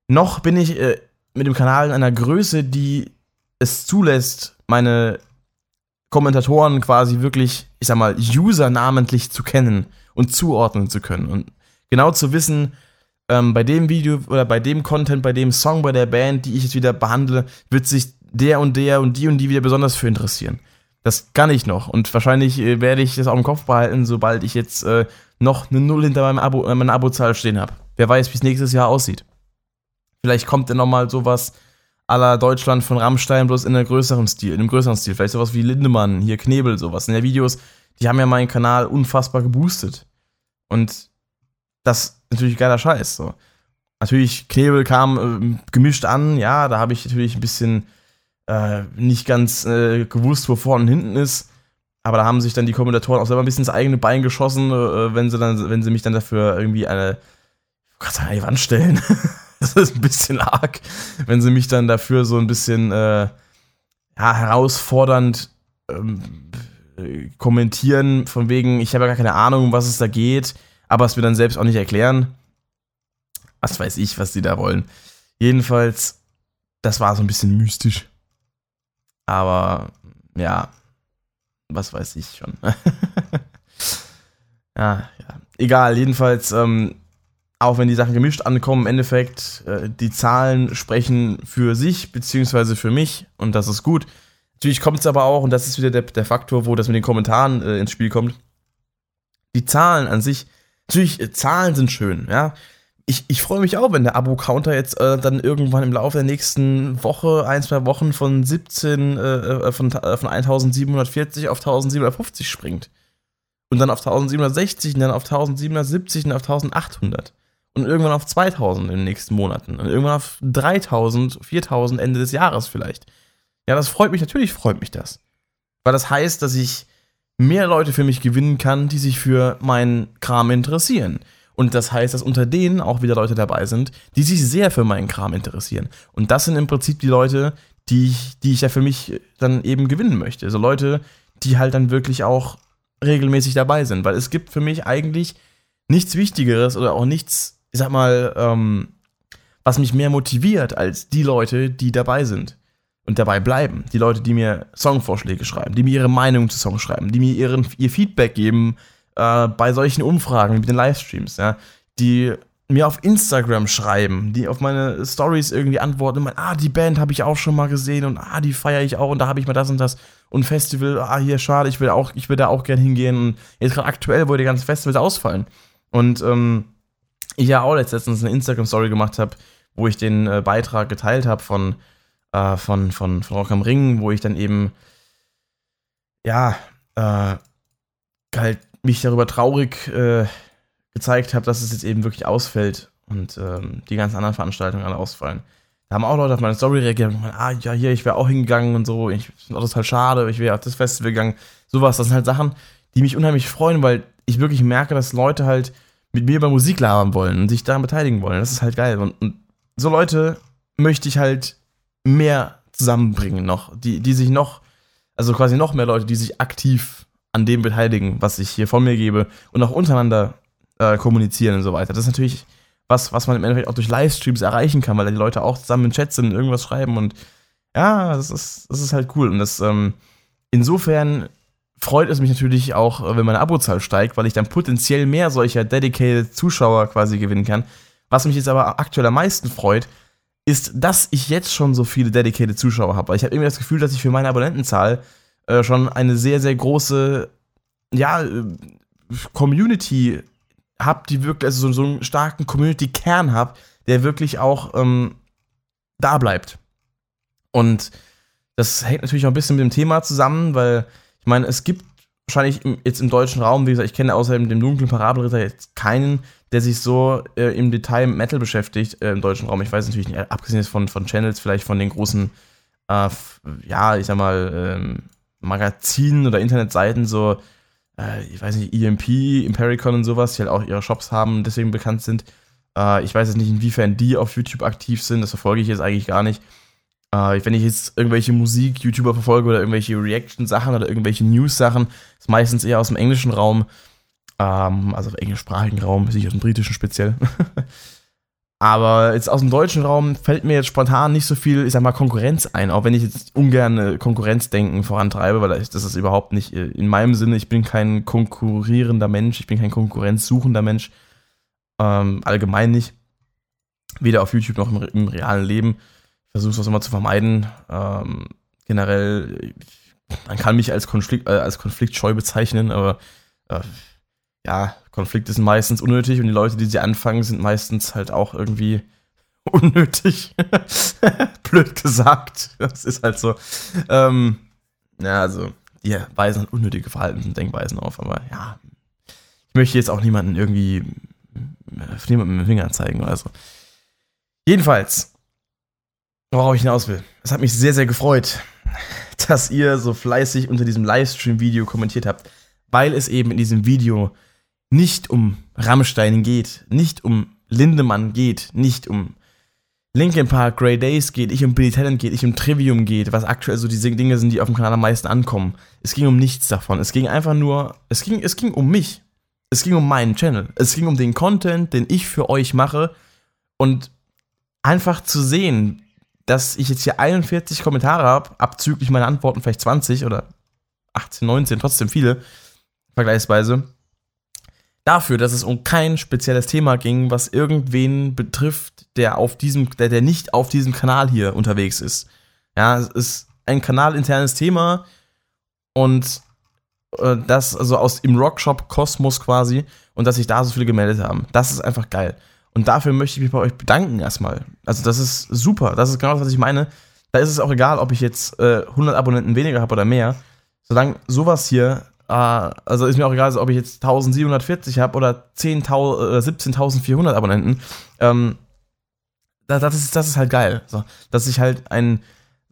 noch bin ich äh, mit dem Kanal in einer Größe, die es zulässt, meine Kommentatoren quasi wirklich, ich sag mal, User namentlich zu kennen und zuordnen zu können. Und genau zu wissen, ähm, bei dem Video oder bei dem Content, bei dem Song, bei der Band, die ich jetzt wieder behandle, wird sich der und der und die und die wieder besonders für interessieren. Das kann ich noch. Und wahrscheinlich äh, werde ich das auch im Kopf behalten, sobald ich jetzt äh, noch eine Null hinter meinem Abo, äh, meiner Abozahl stehen habe. Wer weiß, wie es nächstes Jahr aussieht. Vielleicht kommt dann nochmal sowas aller Deutschland von Rammstein, bloß in einem größeren Stil, in einem größeren Stil. Vielleicht sowas wie Lindemann, hier Knebel, sowas. In der Videos, die haben ja meinen Kanal unfassbar geboostet. Und das ist natürlich geiler Scheiß. So. Natürlich, Knebel kam äh, gemischt an, ja, da habe ich natürlich ein bisschen äh, nicht ganz äh, gewusst, wo vorne und hinten ist. Aber da haben sich dann die Kommentatoren auch selber ein bisschen ins eigene Bein geschossen, äh, wenn sie dann, wenn sie mich dann dafür irgendwie eine, Gott, an die Wand stellen. (laughs) das ist ein bisschen arg, wenn sie mich dann dafür so ein bisschen äh, ja, herausfordernd ähm, kommentieren, von wegen, ich habe ja gar keine Ahnung, um was es da geht, aber es mir dann selbst auch nicht erklären. Was weiß ich, was die da wollen. Jedenfalls, das war so ein bisschen mystisch. Aber ja, was weiß ich schon. (laughs) ja, ja. Egal, jedenfalls, ähm, auch wenn die Sachen gemischt ankommen, im Endeffekt, äh, die Zahlen sprechen für sich, beziehungsweise für mich, und das ist gut. Natürlich kommt es aber auch, und das ist wieder der, der Faktor, wo das mit den Kommentaren äh, ins Spiel kommt. Die Zahlen an sich, natürlich, äh, Zahlen sind schön, ja ich, ich freue mich auch, wenn der Abo-Counter jetzt äh, dann irgendwann im Laufe der nächsten Woche, ein, zwei Wochen von 17, äh, äh, von, äh, von 1740 auf 1750 springt. Und dann auf 1760 und dann auf 1770 und auf 1800. Und irgendwann auf 2000 in den nächsten Monaten. Und irgendwann auf 3000, 4000 Ende des Jahres vielleicht. Ja, das freut mich, natürlich freut mich das. Weil das heißt, dass ich mehr Leute für mich gewinnen kann, die sich für meinen Kram interessieren. Und das heißt, dass unter denen auch wieder Leute dabei sind, die sich sehr für meinen Kram interessieren. Und das sind im Prinzip die Leute, die ich, die ich ja für mich dann eben gewinnen möchte. Also Leute, die halt dann wirklich auch regelmäßig dabei sind. Weil es gibt für mich eigentlich nichts Wichtigeres oder auch nichts, ich sag mal, ähm, was mich mehr motiviert als die Leute, die dabei sind und dabei bleiben. Die Leute, die mir Songvorschläge schreiben, die mir ihre Meinung zu Songs schreiben, die mir ihren, ihr Feedback geben äh, bei solchen Umfragen wie den Livestreams, ja, die mir auf Instagram schreiben, die auf meine Stories irgendwie antworten und meinen, ah, die Band habe ich auch schon mal gesehen und ah, die feiere ich auch und da habe ich mal das und das und Festival, ah, hier schade, ich will auch, ich will da auch gern hingehen und jetzt gerade aktuell, wo die ganzen Festivals ausfallen. Und ähm, ich ja auch letztens eine Instagram-Story gemacht habe, wo ich den äh, Beitrag geteilt habe von, äh, von, von, von Rock am Ring, wo ich dann eben, ja, äh, halt mich darüber traurig äh, gezeigt habe, dass es jetzt eben wirklich ausfällt und ähm, die ganzen anderen Veranstaltungen alle ausfallen. Da haben auch Leute auf meine Story reagiert und gesagt, ah, ja, hier, ich wäre auch hingegangen und so, ich finde das halt schade, ich wäre auf das Festival gegangen. Sowas, das sind halt Sachen, die mich unheimlich freuen, weil ich wirklich merke, dass Leute halt mit mir über Musik labern wollen und sich daran beteiligen wollen. Das ist halt geil. Und, und so Leute möchte ich halt mehr zusammenbringen noch, die, die sich noch, also quasi noch mehr Leute, die sich aktiv an dem beteiligen, was ich hier von mir gebe und auch untereinander äh, kommunizieren und so weiter. Das ist natürlich was, was man im Endeffekt auch durch Livestreams erreichen kann, weil da die Leute auch zusammen im Chat sind und irgendwas schreiben und ja, das ist, das ist halt cool. Und das, ähm, insofern freut es mich natürlich auch, wenn meine Abozahl steigt, weil ich dann potenziell mehr solcher dedicated Zuschauer quasi gewinnen kann. Was mich jetzt aber aktuell am meisten freut, ist, dass ich jetzt schon so viele dedicated Zuschauer habe. Ich habe irgendwie das Gefühl, dass ich für meine Abonnentenzahl äh, schon eine sehr, sehr große, ja, äh, Community habe, die wirklich, also so, so einen starken Community-Kern habe, der wirklich auch ähm, da bleibt. Und das hängt natürlich auch ein bisschen mit dem Thema zusammen, weil ich meine, es gibt wahrscheinlich im, jetzt im deutschen Raum, wie gesagt, ich kenne außer dem dunklen Parabelritter jetzt keinen, der sich so äh, im Detail mit Metal beschäftigt äh, im deutschen Raum. Ich weiß natürlich nicht, abgesehen jetzt von, von Channels, vielleicht von den großen, äh, ja, ich sag mal, ähm, Magazinen oder Internetseiten, so äh, ich weiß nicht, EMP, Impericon und sowas, die halt auch ihre Shops haben und deswegen bekannt sind. Äh, ich weiß jetzt nicht, inwiefern die auf YouTube aktiv sind, das verfolge ich jetzt eigentlich gar nicht. Äh, wenn ich jetzt irgendwelche Musik-YouTuber verfolge oder irgendwelche Reaction-Sachen oder irgendwelche News-Sachen, ist meistens eher aus dem englischen Raum, ähm, also englischsprachigen Raum, nicht aus dem britischen speziell. (laughs) Aber jetzt aus dem deutschen Raum fällt mir jetzt spontan nicht so viel, ich sag mal, Konkurrenz ein, auch wenn ich jetzt ungern Konkurrenzdenken vorantreibe, weil das ist überhaupt nicht äh, in meinem Sinne. Ich bin kein konkurrierender Mensch, ich bin kein konkurrenzsuchender Mensch. Ähm, allgemein nicht. Weder auf YouTube noch im, im realen Leben. Ich versuche es immer zu vermeiden. Ähm, generell, man kann mich als, Konflikt, äh, als konfliktscheu bezeichnen, aber äh, ja, Konflikte sind meistens unnötig und die Leute, die sie anfangen, sind meistens halt auch irgendwie (laughs) unnötig. (laughs) Blöd gesagt. Das ist halt so. Ähm, ja, also, die weisen halt unnötige Verhaltens- und Denkweisen auf, aber ja. Ich möchte jetzt auch niemanden irgendwie niemanden mit dem Finger zeigen oder so. Jedenfalls, worauf ich hinaus will. Es hat mich sehr, sehr gefreut, dass ihr so fleißig unter diesem Livestream-Video kommentiert habt, weil es eben in diesem Video nicht um Rammstein geht, nicht um Lindemann geht, nicht um Linkin Park, Grey Days geht, nicht um Billy Talent geht, nicht um Trivium geht, was aktuell so diese Dinge sind, die auf dem Kanal am meisten ankommen. Es ging um nichts davon. Es ging einfach nur, es ging, es ging um mich. Es ging um meinen Channel. Es ging um den Content, den ich für euch mache. Und einfach zu sehen, dass ich jetzt hier 41 Kommentare habe, abzüglich meiner Antworten vielleicht 20 oder 18, 19, trotzdem viele, vergleichsweise dafür, dass es um kein spezielles Thema ging, was irgendwen betrifft, der auf diesem, der, der nicht auf diesem Kanal hier unterwegs ist. Ja, es ist ein kanalinternes Thema und äh, das, also aus im Rockshop Kosmos quasi, und dass sich da so viele gemeldet haben. Das ist einfach geil. Und dafür möchte ich mich bei euch bedanken erstmal. Also, das ist super. Das ist genau das, was ich meine. Da ist es auch egal, ob ich jetzt äh, 100 Abonnenten weniger habe oder mehr. Solange sowas hier Uh, also ist mir auch egal, ob ich jetzt 1740 habe oder 17.400 äh, Abonnenten. Ähm, das, das, ist, das ist halt geil. So, dass sich halt ein,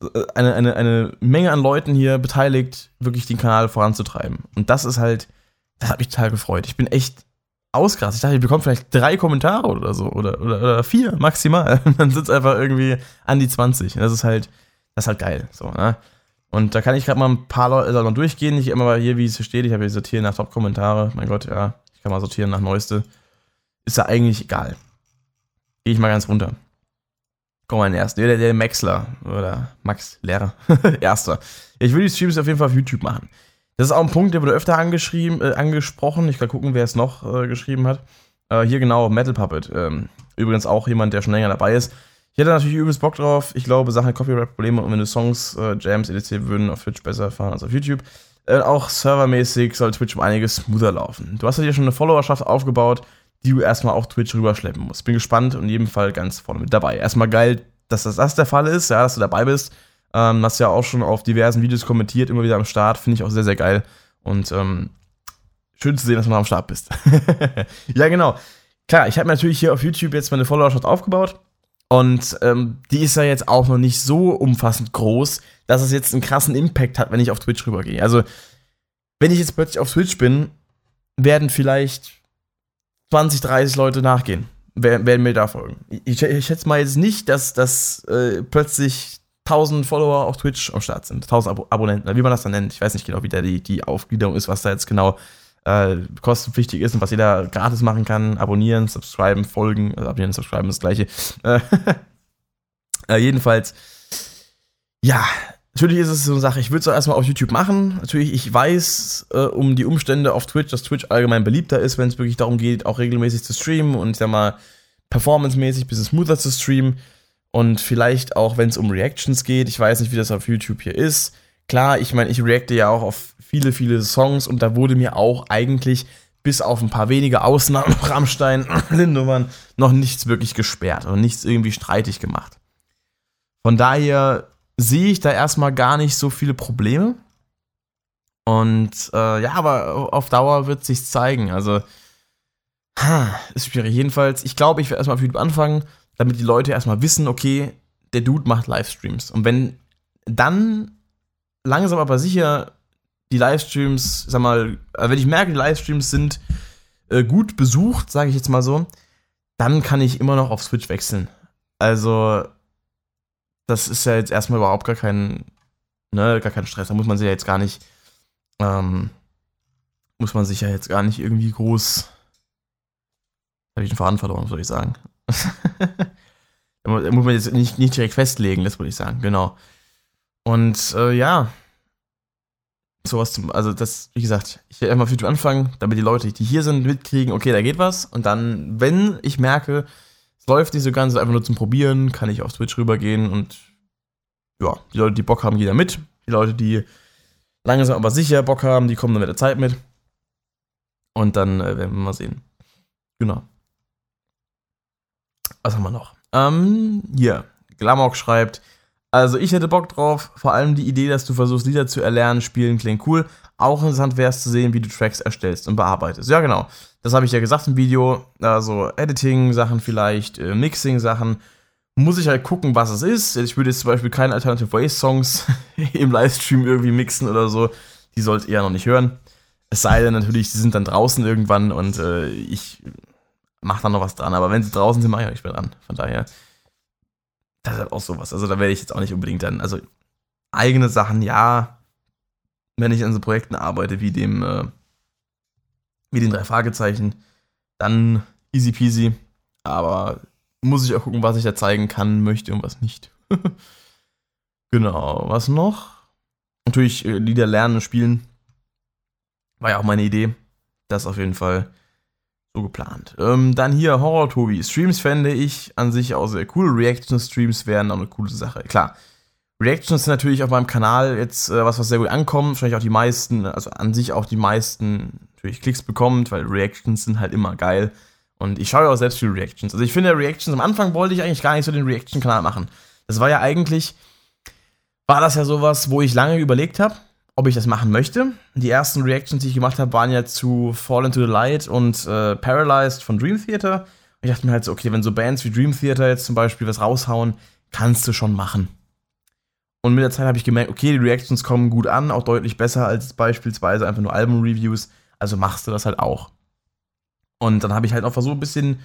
äh, eine, eine, eine Menge an Leuten hier beteiligt, wirklich den Kanal voranzutreiben. Und das ist halt, das hat mich total gefreut. Ich bin echt ausgerastet. Ich dachte, ich bekomme vielleicht drei Kommentare oder so oder, oder, oder vier maximal. Dann sind es einfach irgendwie an die 20. Das ist halt, Das ist halt geil. So, ne? Und da kann ich gerade mal ein paar Leute also durchgehen. Nicht immer hier, wie es hier steht. Ich habe hier sortieren nach Top-Kommentare. Mein Gott, ja. Ich kann mal sortieren nach Neueste. Ist ja eigentlich egal. Gehe ich mal ganz runter. Komm mal in den ersten. Der, der Maxler. Oder Max Lehrer. (laughs) Erster. Ich will die Streams auf jeden Fall auf YouTube machen. Das ist auch ein Punkt, der wurde öfter angeschrieben, äh, angesprochen. Ich kann gucken, wer es noch äh, geschrieben hat. Äh, hier genau, Metal Puppet. Ähm, übrigens auch jemand, der schon länger dabei ist. Ich hätte natürlich übelst Bock drauf. Ich glaube, Sachen Copyright-Probleme und wenn du Songs, äh, Jams, etc. würden auf Twitch besser fahren als auf YouTube. Äh, auch servermäßig soll Twitch um einiges smoother laufen. Du hast ja hier schon eine Followerschaft aufgebaut, die du erstmal auf Twitch rüberschleppen musst. Bin gespannt und in jedem Fall ganz vorne mit dabei. Erstmal geil, dass das, das der Fall ist, ja, dass du dabei bist. Ähm, hast ja auch schon auf diversen Videos kommentiert, immer wieder am Start. Finde ich auch sehr, sehr geil. Und ähm, schön zu sehen, dass du noch am Start bist. (laughs) ja, genau. Klar, ich habe natürlich hier auf YouTube jetzt meine Followerschaft aufgebaut. Und ähm, die ist ja jetzt auch noch nicht so umfassend groß, dass es jetzt einen krassen Impact hat, wenn ich auf Twitch rübergehe. Also, wenn ich jetzt plötzlich auf Twitch bin, werden vielleicht 20, 30 Leute nachgehen, werden mir da folgen. Ich, ich schätze mal jetzt nicht, dass, dass äh, plötzlich 1000 Follower auf Twitch am Start sind, 1000 Ab Abonnenten, wie man das dann nennt. Ich weiß nicht genau, wie da die, die Aufgliederung ist, was da jetzt genau äh, kostenpflichtig ist und was jeder gratis machen kann. Abonnieren, subscriben, folgen. Also abonnieren, subscriben ist das gleiche. Äh, (laughs) äh, jedenfalls, ja, natürlich ist es so eine Sache, ich würde es erstmal auf YouTube machen. Natürlich, ich weiß äh, um die Umstände auf Twitch, dass Twitch allgemein beliebter ist, wenn es wirklich darum geht, auch regelmäßig zu streamen und ich sag mal, performancemäßig ein bisschen smoother zu streamen. Und vielleicht auch, wenn es um Reactions geht. Ich weiß nicht, wie das auf YouTube hier ist. Klar, ich meine, ich reacte ja auch auf viele, viele Songs und da wurde mir auch eigentlich bis auf ein paar wenige Ausnahmen, Rammstein, Lindemann, (laughs) noch nichts wirklich gesperrt und nichts irgendwie streitig gemacht. Von daher sehe ich da erstmal gar nicht so viele Probleme. Und äh, ja, aber auf Dauer wird sich zeigen. Also, ha, ist schwierig. Jedenfalls, ich glaube, ich werde erstmal auf YouTube anfangen damit die Leute erstmal wissen, okay, der Dude macht Livestreams. Und wenn dann langsam aber sicher die Livestreams, sag mal, also wenn ich merke, die Livestreams sind äh, gut besucht, sage ich jetzt mal so, dann kann ich immer noch auf Switch wechseln. Also, das ist ja jetzt erstmal überhaupt gar kein, ne, gar kein Stress. Da muss man sich ja jetzt gar nicht, ähm, muss man sich ja jetzt gar nicht irgendwie groß, habe ich den Faden verloren, soll ich sagen. (laughs) da muss man jetzt nicht, nicht direkt festlegen, das würde ich sagen, genau. Und äh, ja, sowas zum, also das, wie gesagt, ich werde erstmal auf YouTube anfangen, damit die Leute, die hier sind, mitkriegen, okay, da geht was. Und dann, wenn ich merke, es läuft nicht so ganz, einfach nur zum Probieren, kann ich auf Twitch rübergehen und ja, die Leute, die Bock haben, gehen da mit. Die Leute, die langsam aber sicher Bock haben, die kommen dann mit der Zeit mit. Und dann äh, werden wir mal sehen. Genau. Was haben wir noch? Ähm, hier. Glamok schreibt, also ich hätte Bock drauf, vor allem die Idee, dass du versuchst, Lieder zu erlernen, spielen, klingt cool. Auch interessant wäre es zu sehen, wie du Tracks erstellst und bearbeitest. Ja, genau. Das habe ich ja gesagt im Video. Also Editing-Sachen vielleicht, äh, Mixing-Sachen. Muss ich halt gucken, was es ist. Ich würde jetzt zum Beispiel keine Alternative Ways-Songs (laughs) im Livestream irgendwie mixen oder so. Die sollt ihr ja noch nicht hören. Es sei denn natürlich, sie sind dann draußen irgendwann und äh, ich mach da noch was dran. Aber wenn sie draußen sind, mache ich auch nicht mehr dran. Von daher, das ist halt auch sowas. Also da werde ich jetzt auch nicht unbedingt dann, also eigene Sachen, ja, wenn ich an so Projekten arbeite wie dem, äh, wie den drei Fragezeichen, dann easy peasy. Aber muss ich auch gucken, was ich da zeigen kann, möchte und was nicht. (laughs) genau, was noch? Natürlich äh, Lieder lernen und spielen. War ja auch meine Idee. Das auf jeden Fall so geplant. Ähm, dann hier Horror-Tobi. Streams fände ich an sich auch sehr cool. Reaction-Streams wären auch eine coole Sache. Klar. Reactions sind natürlich auf meinem Kanal jetzt äh, was, was sehr gut ankommt. Wahrscheinlich auch die meisten, also an sich auch die meisten natürlich Klicks bekommt, weil Reactions sind halt immer geil. Und ich schaue ja auch selbst viele Reactions. Also ich finde Reactions, am Anfang wollte ich eigentlich gar nicht so den Reaction-Kanal machen. Das war ja eigentlich, war das ja sowas, wo ich lange überlegt habe ob ich das machen möchte. Die ersten Reactions, die ich gemacht habe, waren ja zu Fall into the Light und äh, Paralyzed von Dream Theater. Und ich dachte mir halt so, okay, wenn so Bands wie Dream Theater jetzt zum Beispiel was raushauen, kannst du schon machen. Und mit der Zeit habe ich gemerkt, okay, die Reactions kommen gut an, auch deutlich besser als beispielsweise einfach nur Album-Reviews. Also machst du das halt auch. Und dann habe ich halt auch versucht, ein bisschen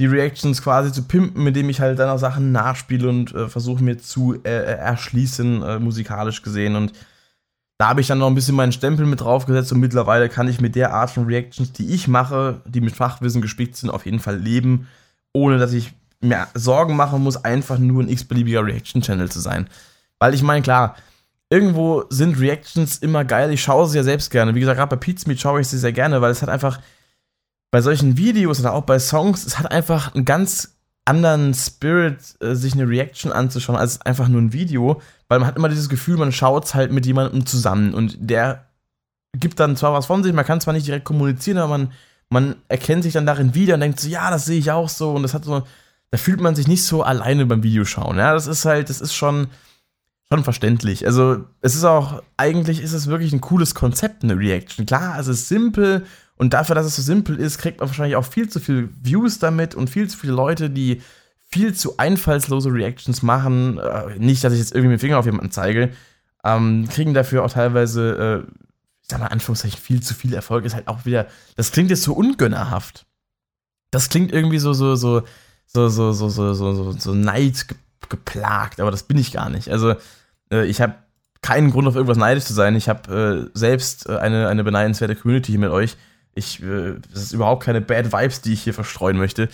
die Reactions quasi zu pimpen, indem ich halt dann auch Sachen nachspiele und äh, versuche mir zu äh, äh, erschließen, äh, musikalisch gesehen. Und da habe ich dann noch ein bisschen meinen Stempel mit draufgesetzt und mittlerweile kann ich mit der Art von Reactions, die ich mache, die mit Fachwissen gespickt sind, auf jeden Fall leben, ohne dass ich mir Sorgen machen muss, einfach nur ein x-beliebiger Reaction-Channel zu sein. Weil ich meine, klar, irgendwo sind Reactions immer geil. Ich schaue sie ja selbst gerne. Wie gesagt, gerade bei Pizmeet schaue ich sie sehr gerne, weil es hat einfach bei solchen Videos oder auch bei Songs, es hat einfach einen ganz anderen Spirit, äh, sich eine Reaction anzuschauen, als einfach nur ein Video, weil man hat immer dieses Gefühl, man schaut es halt mit jemandem zusammen und der gibt dann zwar was von sich, man kann zwar nicht direkt kommunizieren, aber man, man erkennt sich dann darin wieder und denkt so, ja, das sehe ich auch so und das hat so, da fühlt man sich nicht so alleine beim Videoschauen. Ja, das ist halt, das ist schon, schon verständlich. Also, es ist auch, eigentlich ist es wirklich ein cooles Konzept, eine Reaction. Klar, es ist simpel und dafür, dass es so simpel ist, kriegt man wahrscheinlich auch viel zu viele Views damit und viel zu viele Leute, die viel zu einfallslose Reactions machen. Äh, nicht, dass ich jetzt irgendwie mit dem Finger auf jemanden zeige. Ähm, kriegen dafür auch teilweise, äh, ich sag mal, Anführungszeichen, viel zu viel Erfolg. Ist halt auch wieder, das klingt jetzt so ungönnerhaft. Das klingt irgendwie so, so, so, so, so, so, so, so, so, so Neid geplagt, aber das bin ich gar nicht. Also, äh, ich habe keinen Grund, auf irgendwas neidisch zu sein. Ich habe äh, selbst äh, eine, eine beneidenswerte Community hier mit euch. Ich, äh, das ist überhaupt keine Bad Vibes, die ich hier verstreuen möchte.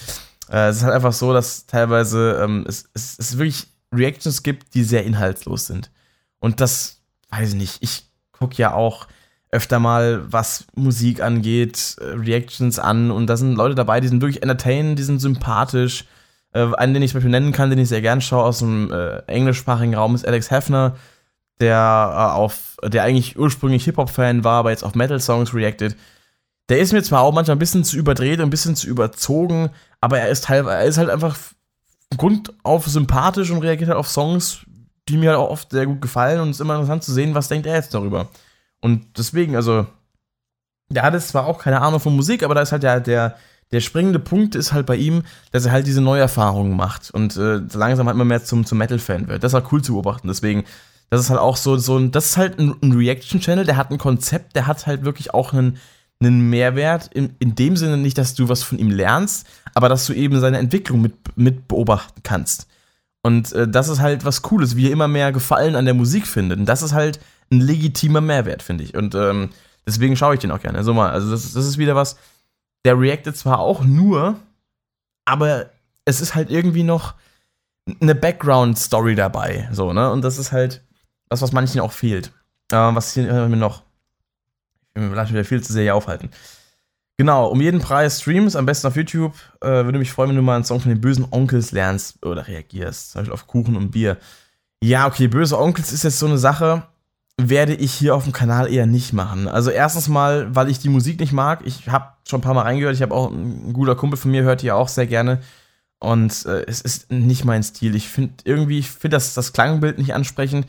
Äh, es ist halt einfach so, dass teilweise ähm, es, es, es wirklich Reactions gibt, die sehr inhaltslos sind. Und das, weiß ich nicht, ich gucke ja auch öfter mal, was Musik angeht, äh, Reactions an und da sind Leute dabei, die sind wirklich entertainend, die sind sympathisch. Äh, einen, den ich zum Beispiel nennen kann, den ich sehr gern schaue aus dem äh, englischsprachigen Raum, ist Alex Hefner, der auf, der eigentlich ursprünglich Hip-Hop-Fan war, aber jetzt auf Metal-Songs reacted der ist mir zwar auch manchmal ein bisschen zu überdreht und ein bisschen zu überzogen, aber er ist halt, er ist halt einfach Grund auf sympathisch und reagiert halt auf Songs, die mir halt auch oft sehr gut gefallen und es ist immer interessant zu sehen, was denkt er jetzt darüber. Und deswegen, also, der hat jetzt zwar auch keine Ahnung von Musik, aber da ist halt der, der, der springende Punkt ist halt bei ihm, dass er halt diese Neuerfahrungen macht und äh, langsam halt immer mehr zum, zum Metal-Fan wird. Das ist halt cool zu beobachten. Deswegen, das ist halt auch so, so ein, das ist halt ein, ein Reaction-Channel, der hat ein Konzept, der hat halt wirklich auch einen, einen Mehrwert, in, in dem Sinne nicht, dass du was von ihm lernst, aber dass du eben seine Entwicklung mit, mit beobachten kannst. Und äh, das ist halt was Cooles, wie er immer mehr Gefallen an der Musik findet. Und das ist halt ein legitimer Mehrwert, finde ich. Und ähm, deswegen schaue ich den auch gerne. Also mal, also das, das ist wieder was, der reactet zwar auch nur, aber es ist halt irgendwie noch eine Background-Story dabei. So, ne? Und das ist halt das, was manchen auch fehlt. Äh, was hier äh, noch? Lasse mich wieder viel zu sehr hier aufhalten. Genau, um jeden Preis Streams, am besten auf YouTube. Äh, würde mich freuen, wenn du mal einen Song von den bösen Onkels lernst oder reagierst. Zum Beispiel auf Kuchen und Bier. Ja, okay, böse Onkels ist jetzt so eine Sache, werde ich hier auf dem Kanal eher nicht machen. Also erstens mal, weil ich die Musik nicht mag. Ich habe schon ein paar Mal reingehört. Ich habe auch ein guter Kumpel von mir, hört die auch sehr gerne. Und äh, es ist nicht mein Stil. Ich finde irgendwie, ich finde das, das Klangbild nicht ansprechend.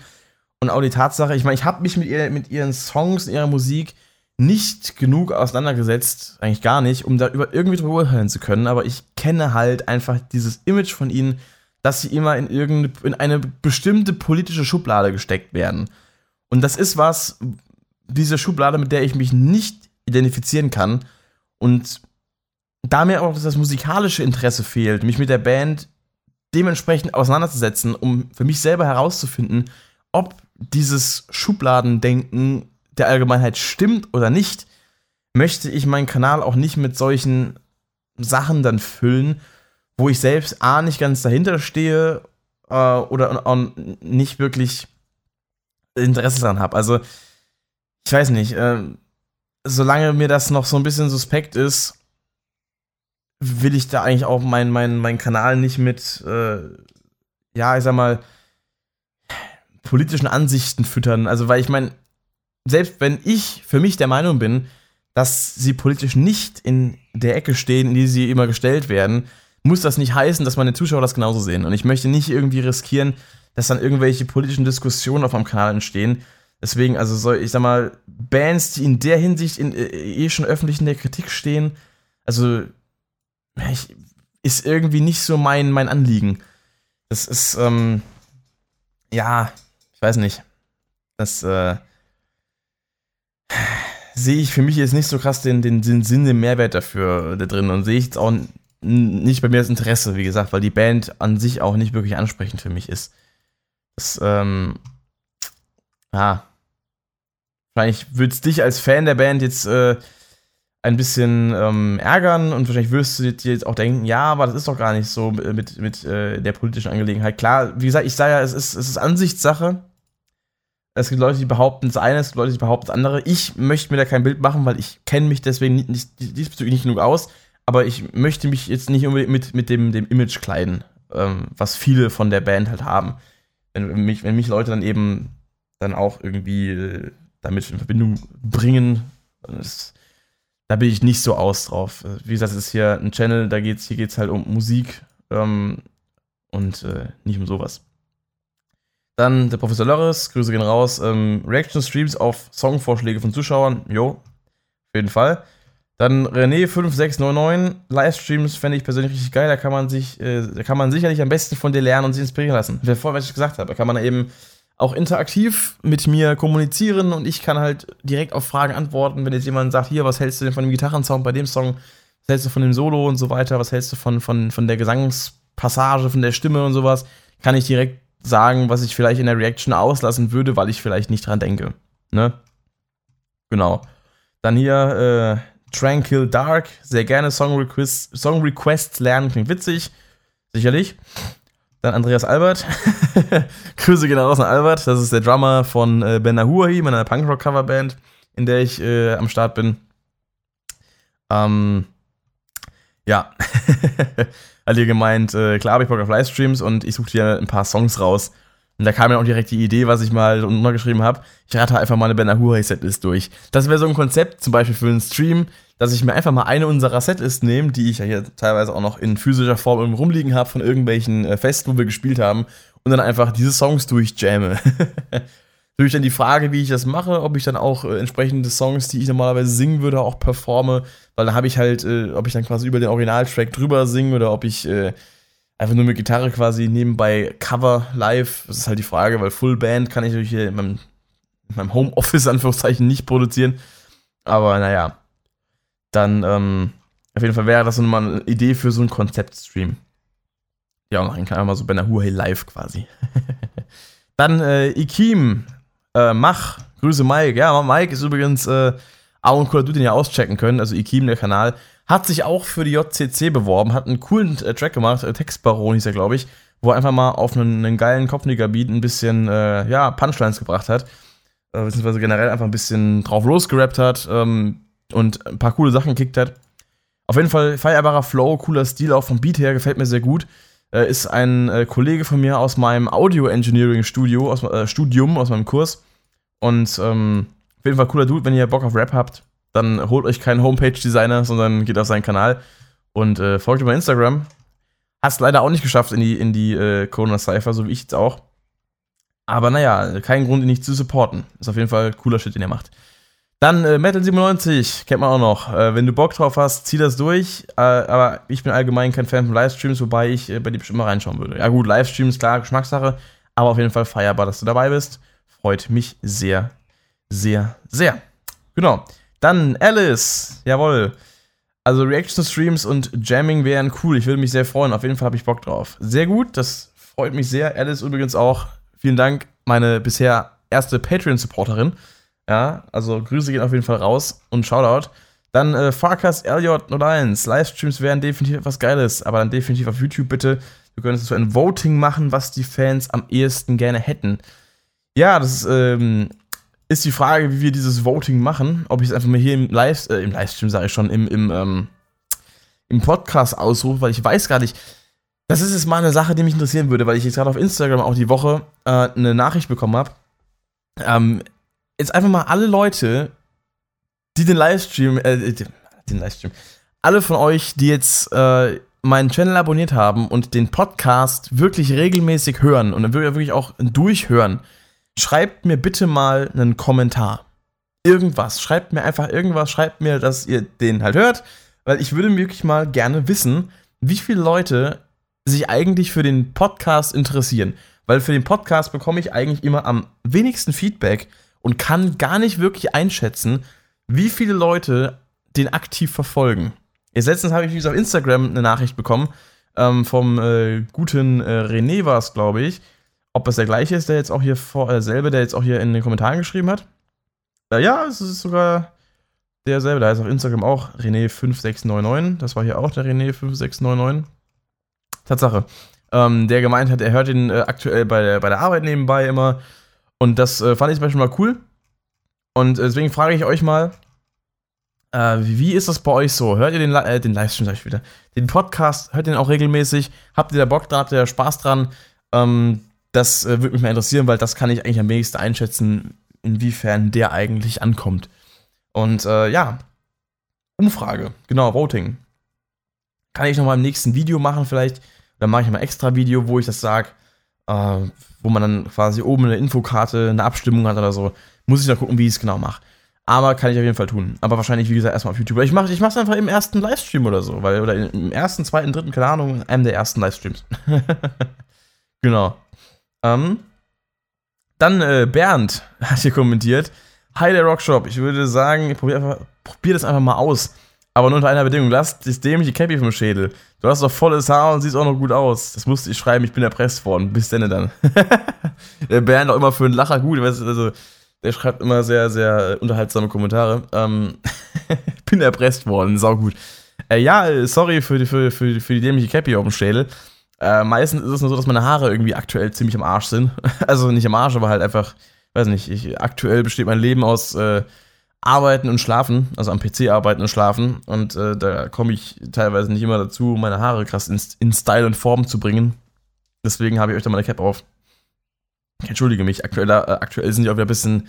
Und auch die Tatsache, ich meine, ich habe mich mit, ihr, mit ihren Songs, ihrer Musik nicht genug auseinandergesetzt, eigentlich gar nicht, um da über irgendwie drüber urteilen zu können, aber ich kenne halt einfach dieses Image von ihnen, dass sie immer in irgendeine in eine bestimmte politische Schublade gesteckt werden. Und das ist was, diese Schublade, mit der ich mich nicht identifizieren kann. Und da mir auch das musikalische Interesse fehlt, mich mit der Band dementsprechend auseinanderzusetzen, um für mich selber herauszufinden, ob dieses Schubladendenken der Allgemeinheit stimmt oder nicht, möchte ich meinen Kanal auch nicht mit solchen Sachen dann füllen, wo ich selbst A nicht ganz dahinter stehe äh, oder auch nicht wirklich Interesse daran habe. Also, ich weiß nicht, äh, solange mir das noch so ein bisschen suspekt ist, will ich da eigentlich auch meinen mein, mein Kanal nicht mit, äh, ja, ich sag mal, politischen Ansichten füttern. Also, weil ich meine, selbst wenn ich für mich der Meinung bin, dass sie politisch nicht in der Ecke stehen, in die sie immer gestellt werden, muss das nicht heißen, dass meine Zuschauer das genauso sehen. Und ich möchte nicht irgendwie riskieren, dass dann irgendwelche politischen Diskussionen auf meinem Kanal entstehen. Deswegen, also soll ich sag mal, Bands, die in der Hinsicht in, äh, eh schon öffentlich in der Kritik stehen, also ich, ist irgendwie nicht so mein, mein Anliegen. Das ist, ähm, ja, ich weiß nicht. Das, äh, sehe ich für mich jetzt nicht so krass den, den, den Sinn, den Mehrwert dafür da drin und sehe ich jetzt auch nicht bei mir das Interesse, wie gesagt, weil die Band an sich auch nicht wirklich ansprechend für mich ist. Das, ähm, ja. Wahrscheinlich würde es dich als Fan der Band jetzt äh, ein bisschen ähm, ärgern und wahrscheinlich wirst du dir jetzt auch denken, ja, aber das ist doch gar nicht so mit, mit äh, der politischen Angelegenheit. Klar, wie gesagt, ich sage ja, es ist, es ist Ansichtssache. Es gibt Leute, die behaupten das eine, es gibt Leute, die behaupten das andere. Ich möchte mir da kein Bild machen, weil ich kenne mich deswegen nicht, nicht, diesbezüglich nicht genug aus. Aber ich möchte mich jetzt nicht unbedingt mit, mit dem, dem Image kleiden, ähm, was viele von der Band halt haben. Wenn mich, wenn mich Leute dann eben dann auch irgendwie äh, damit in Verbindung bringen, das, da bin ich nicht so aus drauf. Wie gesagt, es ist hier ein Channel, da geht's, hier geht es halt um Musik ähm, und äh, nicht um sowas. Dann der Professor Lörres, Grüße gehen raus. Ähm, Reaction-Streams auf Songvorschläge von Zuschauern, jo, auf jeden Fall. Dann René5699, Livestreams fände ich persönlich richtig geil. Da kann man sich, äh, da kann man sicherlich am besten von dir lernen und sich inspirieren lassen. Wer vorher, was ich gesagt habe, da kann man eben auch interaktiv mit mir kommunizieren und ich kann halt direkt auf Fragen antworten, wenn jetzt jemand sagt, hier, was hältst du denn von dem Gitarrensound bei dem Song, was hältst du von dem Solo und so weiter, was hältst du von, von, von der Gesangspassage, von der Stimme und sowas, kann ich direkt sagen, was ich vielleicht in der Reaction auslassen würde, weil ich vielleicht nicht dran denke. Ne? Genau. Dann hier äh, Tranquil Dark, sehr gerne Song, Request, Song Requests lernen, klingt witzig, sicherlich. Dann Andreas Albert. (laughs) Grüße gehen raus an Albert. Das ist der Drummer von äh, Ben Ahuahi, meiner Punkrock-Coverband, in der ich äh, am Start bin. Ähm, ja. (laughs) hat ihr gemeint, äh, klar habe ich Bock auf Livestreams und ich suche dir ein paar Songs raus. Und da kam mir auch direkt die Idee, was ich mal untergeschrieben habe. Ich rate einfach mal eine Ben Ahura Setlist durch. Das wäre so ein Konzept, zum Beispiel für einen Stream, dass ich mir einfach mal eine unserer Setlist nehme, die ich ja hier teilweise auch noch in physischer Form rumliegen habe von irgendwelchen äh, Festen, wo wir gespielt haben, und dann einfach diese Songs durchjamme. (laughs) Natürlich dann die Frage, wie ich das mache, ob ich dann auch äh, entsprechende Songs, die ich normalerweise singen würde, auch performe, weil da habe ich halt, äh, ob ich dann quasi über den Originaltrack drüber singe oder ob ich äh, einfach nur mit Gitarre quasi nebenbei Cover live. Das ist halt die Frage, weil Full Band kann ich natürlich hier in meinem, in meinem Homeoffice (laughs) Anführungszeichen nicht produzieren. Aber naja, dann ähm, auf jeden Fall wäre das so mal eine Idee für so einen Konzeptstream. Ja, dann kann mal so bei einer Huawei live quasi. (laughs) dann äh, Ikim äh, Mach, Grüße Mike. Ja, Mike ist übrigens äh, auch ein cooler Dude, den ihr auschecken können. Also Ikim, der Kanal, hat sich auch für die JCC beworben, hat einen coolen äh, Track gemacht, äh, Textbaron hieß er, glaube ich, wo er einfach mal auf einen, einen geilen Kopfnicker-Beat ein bisschen, äh, ja, Punchlines gebracht hat. Äh, beziehungsweise generell einfach ein bisschen drauf losgerappt hat ähm, und ein paar coole Sachen gekickt hat. Auf jeden Fall feierbarer Flow, cooler Stil, auch vom Beat her, gefällt mir sehr gut. Äh, ist ein äh, Kollege von mir aus meinem Audio-Engineering-Studio, aus, äh, Studium, aus meinem Kurs. Und ähm, auf jeden Fall cooler Dude, wenn ihr Bock auf Rap habt, dann holt euch keinen Homepage-Designer, sondern geht auf seinen Kanal und äh, folgt über Instagram. Hat es leider auch nicht geschafft in die, in die äh, Corona-Cypher, so wie ich jetzt auch. Aber naja, kein Grund, ihn nicht zu supporten. Ist auf jeden Fall cooler Shit, den er macht. Dann äh, Metal97, kennt man auch noch. Äh, wenn du Bock drauf hast, zieh das durch. Äh, aber ich bin allgemein kein Fan von Livestreams, wobei ich äh, bei dir bestimmt mal reinschauen würde. Ja, gut, Livestreams, klar, Geschmackssache. Aber auf jeden Fall feierbar, dass du dabei bist. Freut mich sehr, sehr, sehr. Genau. Dann Alice, jawohl. Also Reaction-Streams und Jamming wären cool. Ich würde mich sehr freuen. Auf jeden Fall habe ich Bock drauf. Sehr gut, das freut mich sehr. Alice übrigens auch. Vielen Dank, meine bisher erste Patreon-Supporterin. Ja, also Grüße gehen auf jeden Fall raus und Shoutout. Dann äh, Farkas Elliot 01. Livestreams wären definitiv etwas Geiles, aber dann definitiv auf YouTube bitte. Du könntest so ein Voting machen, was die Fans am ehesten gerne hätten. Ja, das ähm, ist die Frage, wie wir dieses Voting machen. Ob ich es einfach mal hier im, Live, äh, im Livestream, sage ich schon, im, im, ähm, im Podcast ausrufe, weil ich weiß gar nicht. Das ist jetzt mal eine Sache, die mich interessieren würde, weil ich jetzt gerade auf Instagram auch die Woche äh, eine Nachricht bekommen habe. Ähm, jetzt einfach mal alle Leute, die den Livestream, äh, den Livestream, alle von euch, die jetzt äh, meinen Channel abonniert haben und den Podcast wirklich regelmäßig hören und dann wirklich auch durchhören, schreibt mir bitte mal einen Kommentar. Irgendwas. Schreibt mir einfach irgendwas. Schreibt mir, dass ihr den halt hört, weil ich würde wirklich mal gerne wissen, wie viele Leute sich eigentlich für den Podcast interessieren. Weil für den Podcast bekomme ich eigentlich immer am wenigsten Feedback und kann gar nicht wirklich einschätzen, wie viele Leute den aktiv verfolgen. Jetzt letztens habe ich, gesagt, auf Instagram eine Nachricht bekommen ähm, vom äh, guten äh, René war glaube ich. Ob es der gleiche ist, der jetzt auch hier vor, äh, selber, der jetzt auch hier in den Kommentaren geschrieben hat. Äh, ja, es ist sogar derselbe. Da ist auf Instagram auch René5699. Das war hier auch der René5699. Tatsache. Ähm, der gemeint hat, er hört ihn äh, aktuell bei der, bei der Arbeit nebenbei immer. Und das äh, fand ich zum Beispiel mal cool. Und äh, deswegen frage ich euch mal, äh, wie ist das bei euch so? Hört ihr den, äh, den Livestream, sag ich wieder, den Podcast, hört ihr den auch regelmäßig? Habt ihr da Bock dran? Habt ihr da Spaß dran? Ähm, das äh, würde mich mal interessieren, weil das kann ich eigentlich am wenigsten einschätzen, inwiefern der eigentlich ankommt. Und äh, ja, Umfrage, genau, Voting. Kann ich nochmal im nächsten Video machen vielleicht? Dann mache ich mal ein extra Video, wo ich das sage, äh, wo man dann quasi oben eine Infokarte, eine Abstimmung hat oder so. Muss ich noch gucken, wie ich es genau mache. Aber kann ich auf jeden Fall tun. Aber wahrscheinlich, wie gesagt, erstmal auf YouTube. Ich mache ich einfach im ersten Livestream oder so. Weil, oder im ersten, zweiten, dritten, keine Ahnung, einem der ersten Livestreams. (laughs) genau. Ähm, dann äh, Bernd hat hier kommentiert. Hi, der Rockshop. Ich würde sagen, probier, probier das einfach mal aus. Aber nur unter einer Bedingung. Lass das dämliche Cappy vom Schädel. Du hast doch volles Haar und siehst auch noch gut aus. Das musste ich schreiben, ich bin erpresst worden. Bis denn dann. (laughs) der Bernd auch immer für einen Lacher gut. Also, der schreibt immer sehr, sehr unterhaltsame Kommentare. Ähm, (laughs) bin erpresst worden, saugut. Äh, ja, sorry für die, für, für, für die dämliche Cappy auf dem Schädel. Äh, meistens ist es nur so, dass meine Haare irgendwie aktuell ziemlich am Arsch sind. (laughs) also nicht am Arsch, aber halt einfach, weiß nicht, ich, aktuell besteht mein Leben aus äh, Arbeiten und Schlafen, also am PC arbeiten und schlafen. Und äh, da komme ich teilweise nicht immer dazu, meine Haare krass in, in Style und Form zu bringen. Deswegen habe ich euch da mal eine Cap auf. Ich entschuldige mich, aktuell, äh, aktuell sind die auch wieder ein bisschen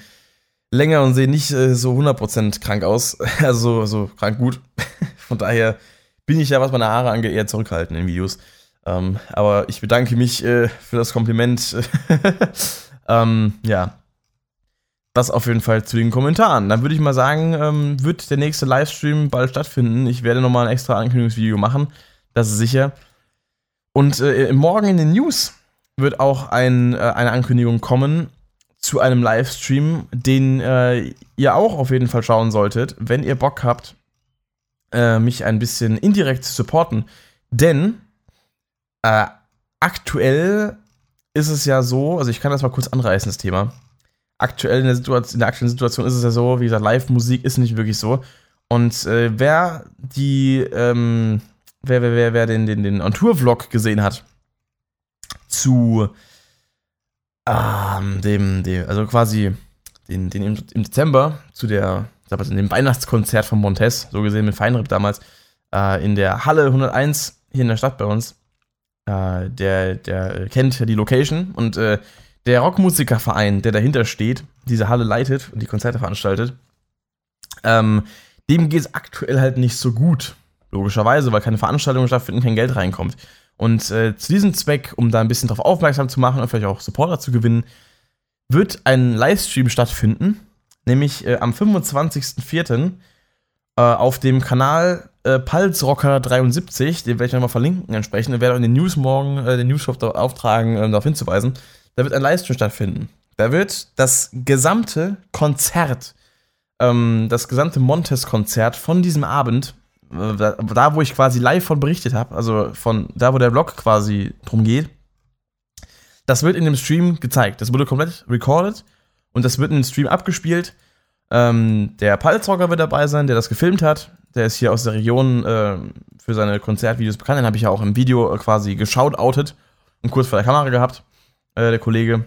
länger und sehen nicht äh, so 100% krank aus. (laughs) Also so, so krank gut. (laughs) Von daher bin ich ja, was meine Haare angeht, eher zurückhaltend in Videos. Ähm, aber ich bedanke mich äh, für das Kompliment. (laughs) ähm, ja. Das auf jeden Fall zu den Kommentaren. Dann würde ich mal sagen, ähm, wird der nächste Livestream bald stattfinden. Ich werde nochmal ein extra Ankündigungsvideo machen. Das ist sicher. Und äh, morgen in den News wird auch ein, äh, eine Ankündigung kommen zu einem Livestream, den äh, ihr auch auf jeden Fall schauen solltet, wenn ihr Bock habt, äh, mich ein bisschen indirekt zu supporten. Denn äh, aktuell ist es ja so, also ich kann das mal kurz anreißen, das Thema. Aktuell in der, Situation, in der aktuellen Situation ist es ja so, wie gesagt, Live-Musik ist nicht wirklich so. Und äh, wer die, ähm, wer, wer, wer, wer den, den, den On-Tour-Vlog gesehen hat, zu ähm, dem, dem, also quasi den, den im, im Dezember zu der, in dem Weihnachtskonzert von Montes, so gesehen mit Feinripp damals, äh, in der Halle 101 hier in der Stadt bei uns. Äh, der, der kennt die Location und äh, der Rockmusikerverein, der dahinter steht, diese Halle leitet und die Konzerte veranstaltet, ähm, dem geht es aktuell halt nicht so gut. Logischerweise, weil keine Veranstaltungen stattfinden, kein Geld reinkommt. Und äh, zu diesem Zweck, um da ein bisschen drauf aufmerksam zu machen und vielleicht auch Supporter zu gewinnen, wird ein Livestream stattfinden, nämlich äh, am 25.04. Äh, auf dem Kanal äh, Pulsrocker73, den werde ich nochmal verlinken entsprechend und werde in den News morgen äh, den Newsshop auftragen, äh, darauf hinzuweisen. Da wird ein Livestream stattfinden. Da wird das gesamte Konzert, ähm, das gesamte Montes-Konzert von diesem Abend äh, da, wo ich quasi live von berichtet habe, also von da, wo der Vlog quasi drum geht, das wird in dem Stream gezeigt. Das wurde komplett recorded und das wird in dem Stream abgespielt. Ähm, der Palzrocker wird dabei sein, der das gefilmt hat. Der ist hier aus der Region äh, für seine Konzertvideos bekannt. Den habe ich ja auch im Video quasi geschautoutet und kurz vor der Kamera gehabt, äh, der Kollege.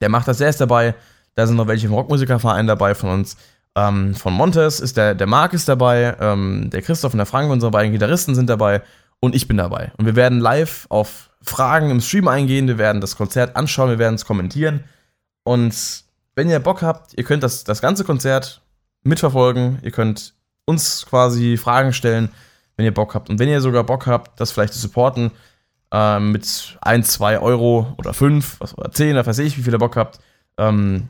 Der macht das, der ist dabei. Da sind noch welche vom Rockmusikerverein dabei von uns. Ähm, von Montes ist der, der Marc ist dabei, ähm, der Christoph und der Frank, unsere beiden Gitarristen sind dabei und ich bin dabei. Und wir werden live auf Fragen im Stream eingehen, wir werden das Konzert anschauen, wir werden es kommentieren. Und wenn ihr Bock habt, ihr könnt das, das ganze Konzert mitverfolgen, ihr könnt uns quasi Fragen stellen, wenn ihr Bock habt. Und wenn ihr sogar Bock habt, das vielleicht zu supporten, äh, mit 1, 2 Euro oder 5 oder 10, da weiß ich, wie viel ihr Bock habt, ähm,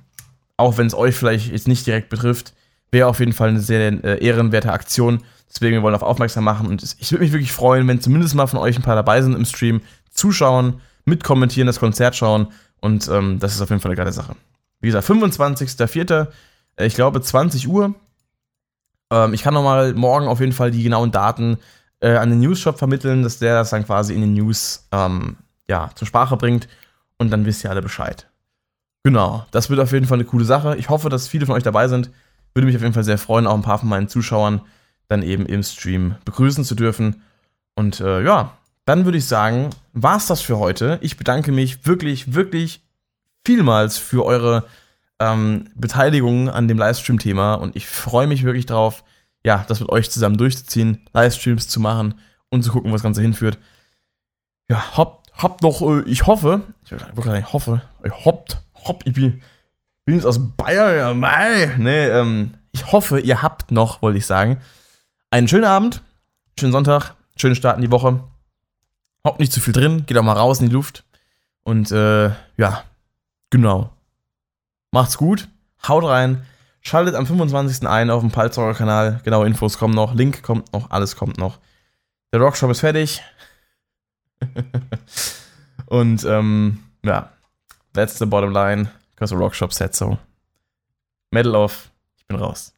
auch wenn es euch vielleicht jetzt nicht direkt betrifft, wäre auf jeden Fall eine sehr äh, ehrenwerte Aktion. Deswegen, wir wollen auf aufmerksam machen und ich würde mich wirklich freuen, wenn zumindest mal von euch ein paar dabei sind im Stream, zuschauen, mitkommentieren, das Konzert schauen und ähm, das ist auf jeden Fall eine geile Sache. Wie gesagt, 25.04., äh, ich glaube 20 Uhr Ähm, ich kann nochmal morgen auf jeden Fall die genauen Daten äh, an den News-Shop vermitteln, dass der das dann quasi in den News ähm, ja, zur Sprache bringt und dann wisst ihr alle Bescheid. Genau, das wird auf jeden Fall eine coole Sache. Ich hoffe, dass viele von euch dabei sind. Würde mich auf jeden Fall sehr freuen, auch ein paar von meinen Zuschauern dann eben im Stream begrüßen zu dürfen. Und äh, ja, dann würde ich sagen, war es das für heute. Ich bedanke mich wirklich, wirklich vielmals für eure ähm, Beteiligung an dem Livestream-Thema und ich freue mich wirklich drauf, ja, das mit euch zusammen durchzuziehen, Livestreams zu machen und zu gucken, wo das Ganze hinführt. Ja, hopp, hopp noch, äh, ich hoffe, ich wirklich hoffe, ich hoppt, hopp, ich bin, bin jetzt aus Bayern, ja, mei, nee, ähm, ich hoffe, ihr habt noch, wollte ich sagen, einen schönen Abend, schönen Sonntag, schönen Start in die Woche. Hockt nicht zu viel drin, geht auch mal raus in die Luft. Und äh, ja, genau. Macht's gut, haut rein, schaltet am 25. ein auf dem Palzauer Kanal. Genaue Infos kommen noch, Link kommt noch, alles kommt noch. Der Rockshop ist fertig. (laughs) Und ähm, ja, that's the bottom line, because the Rockshop said so. Medal off, ich bin raus.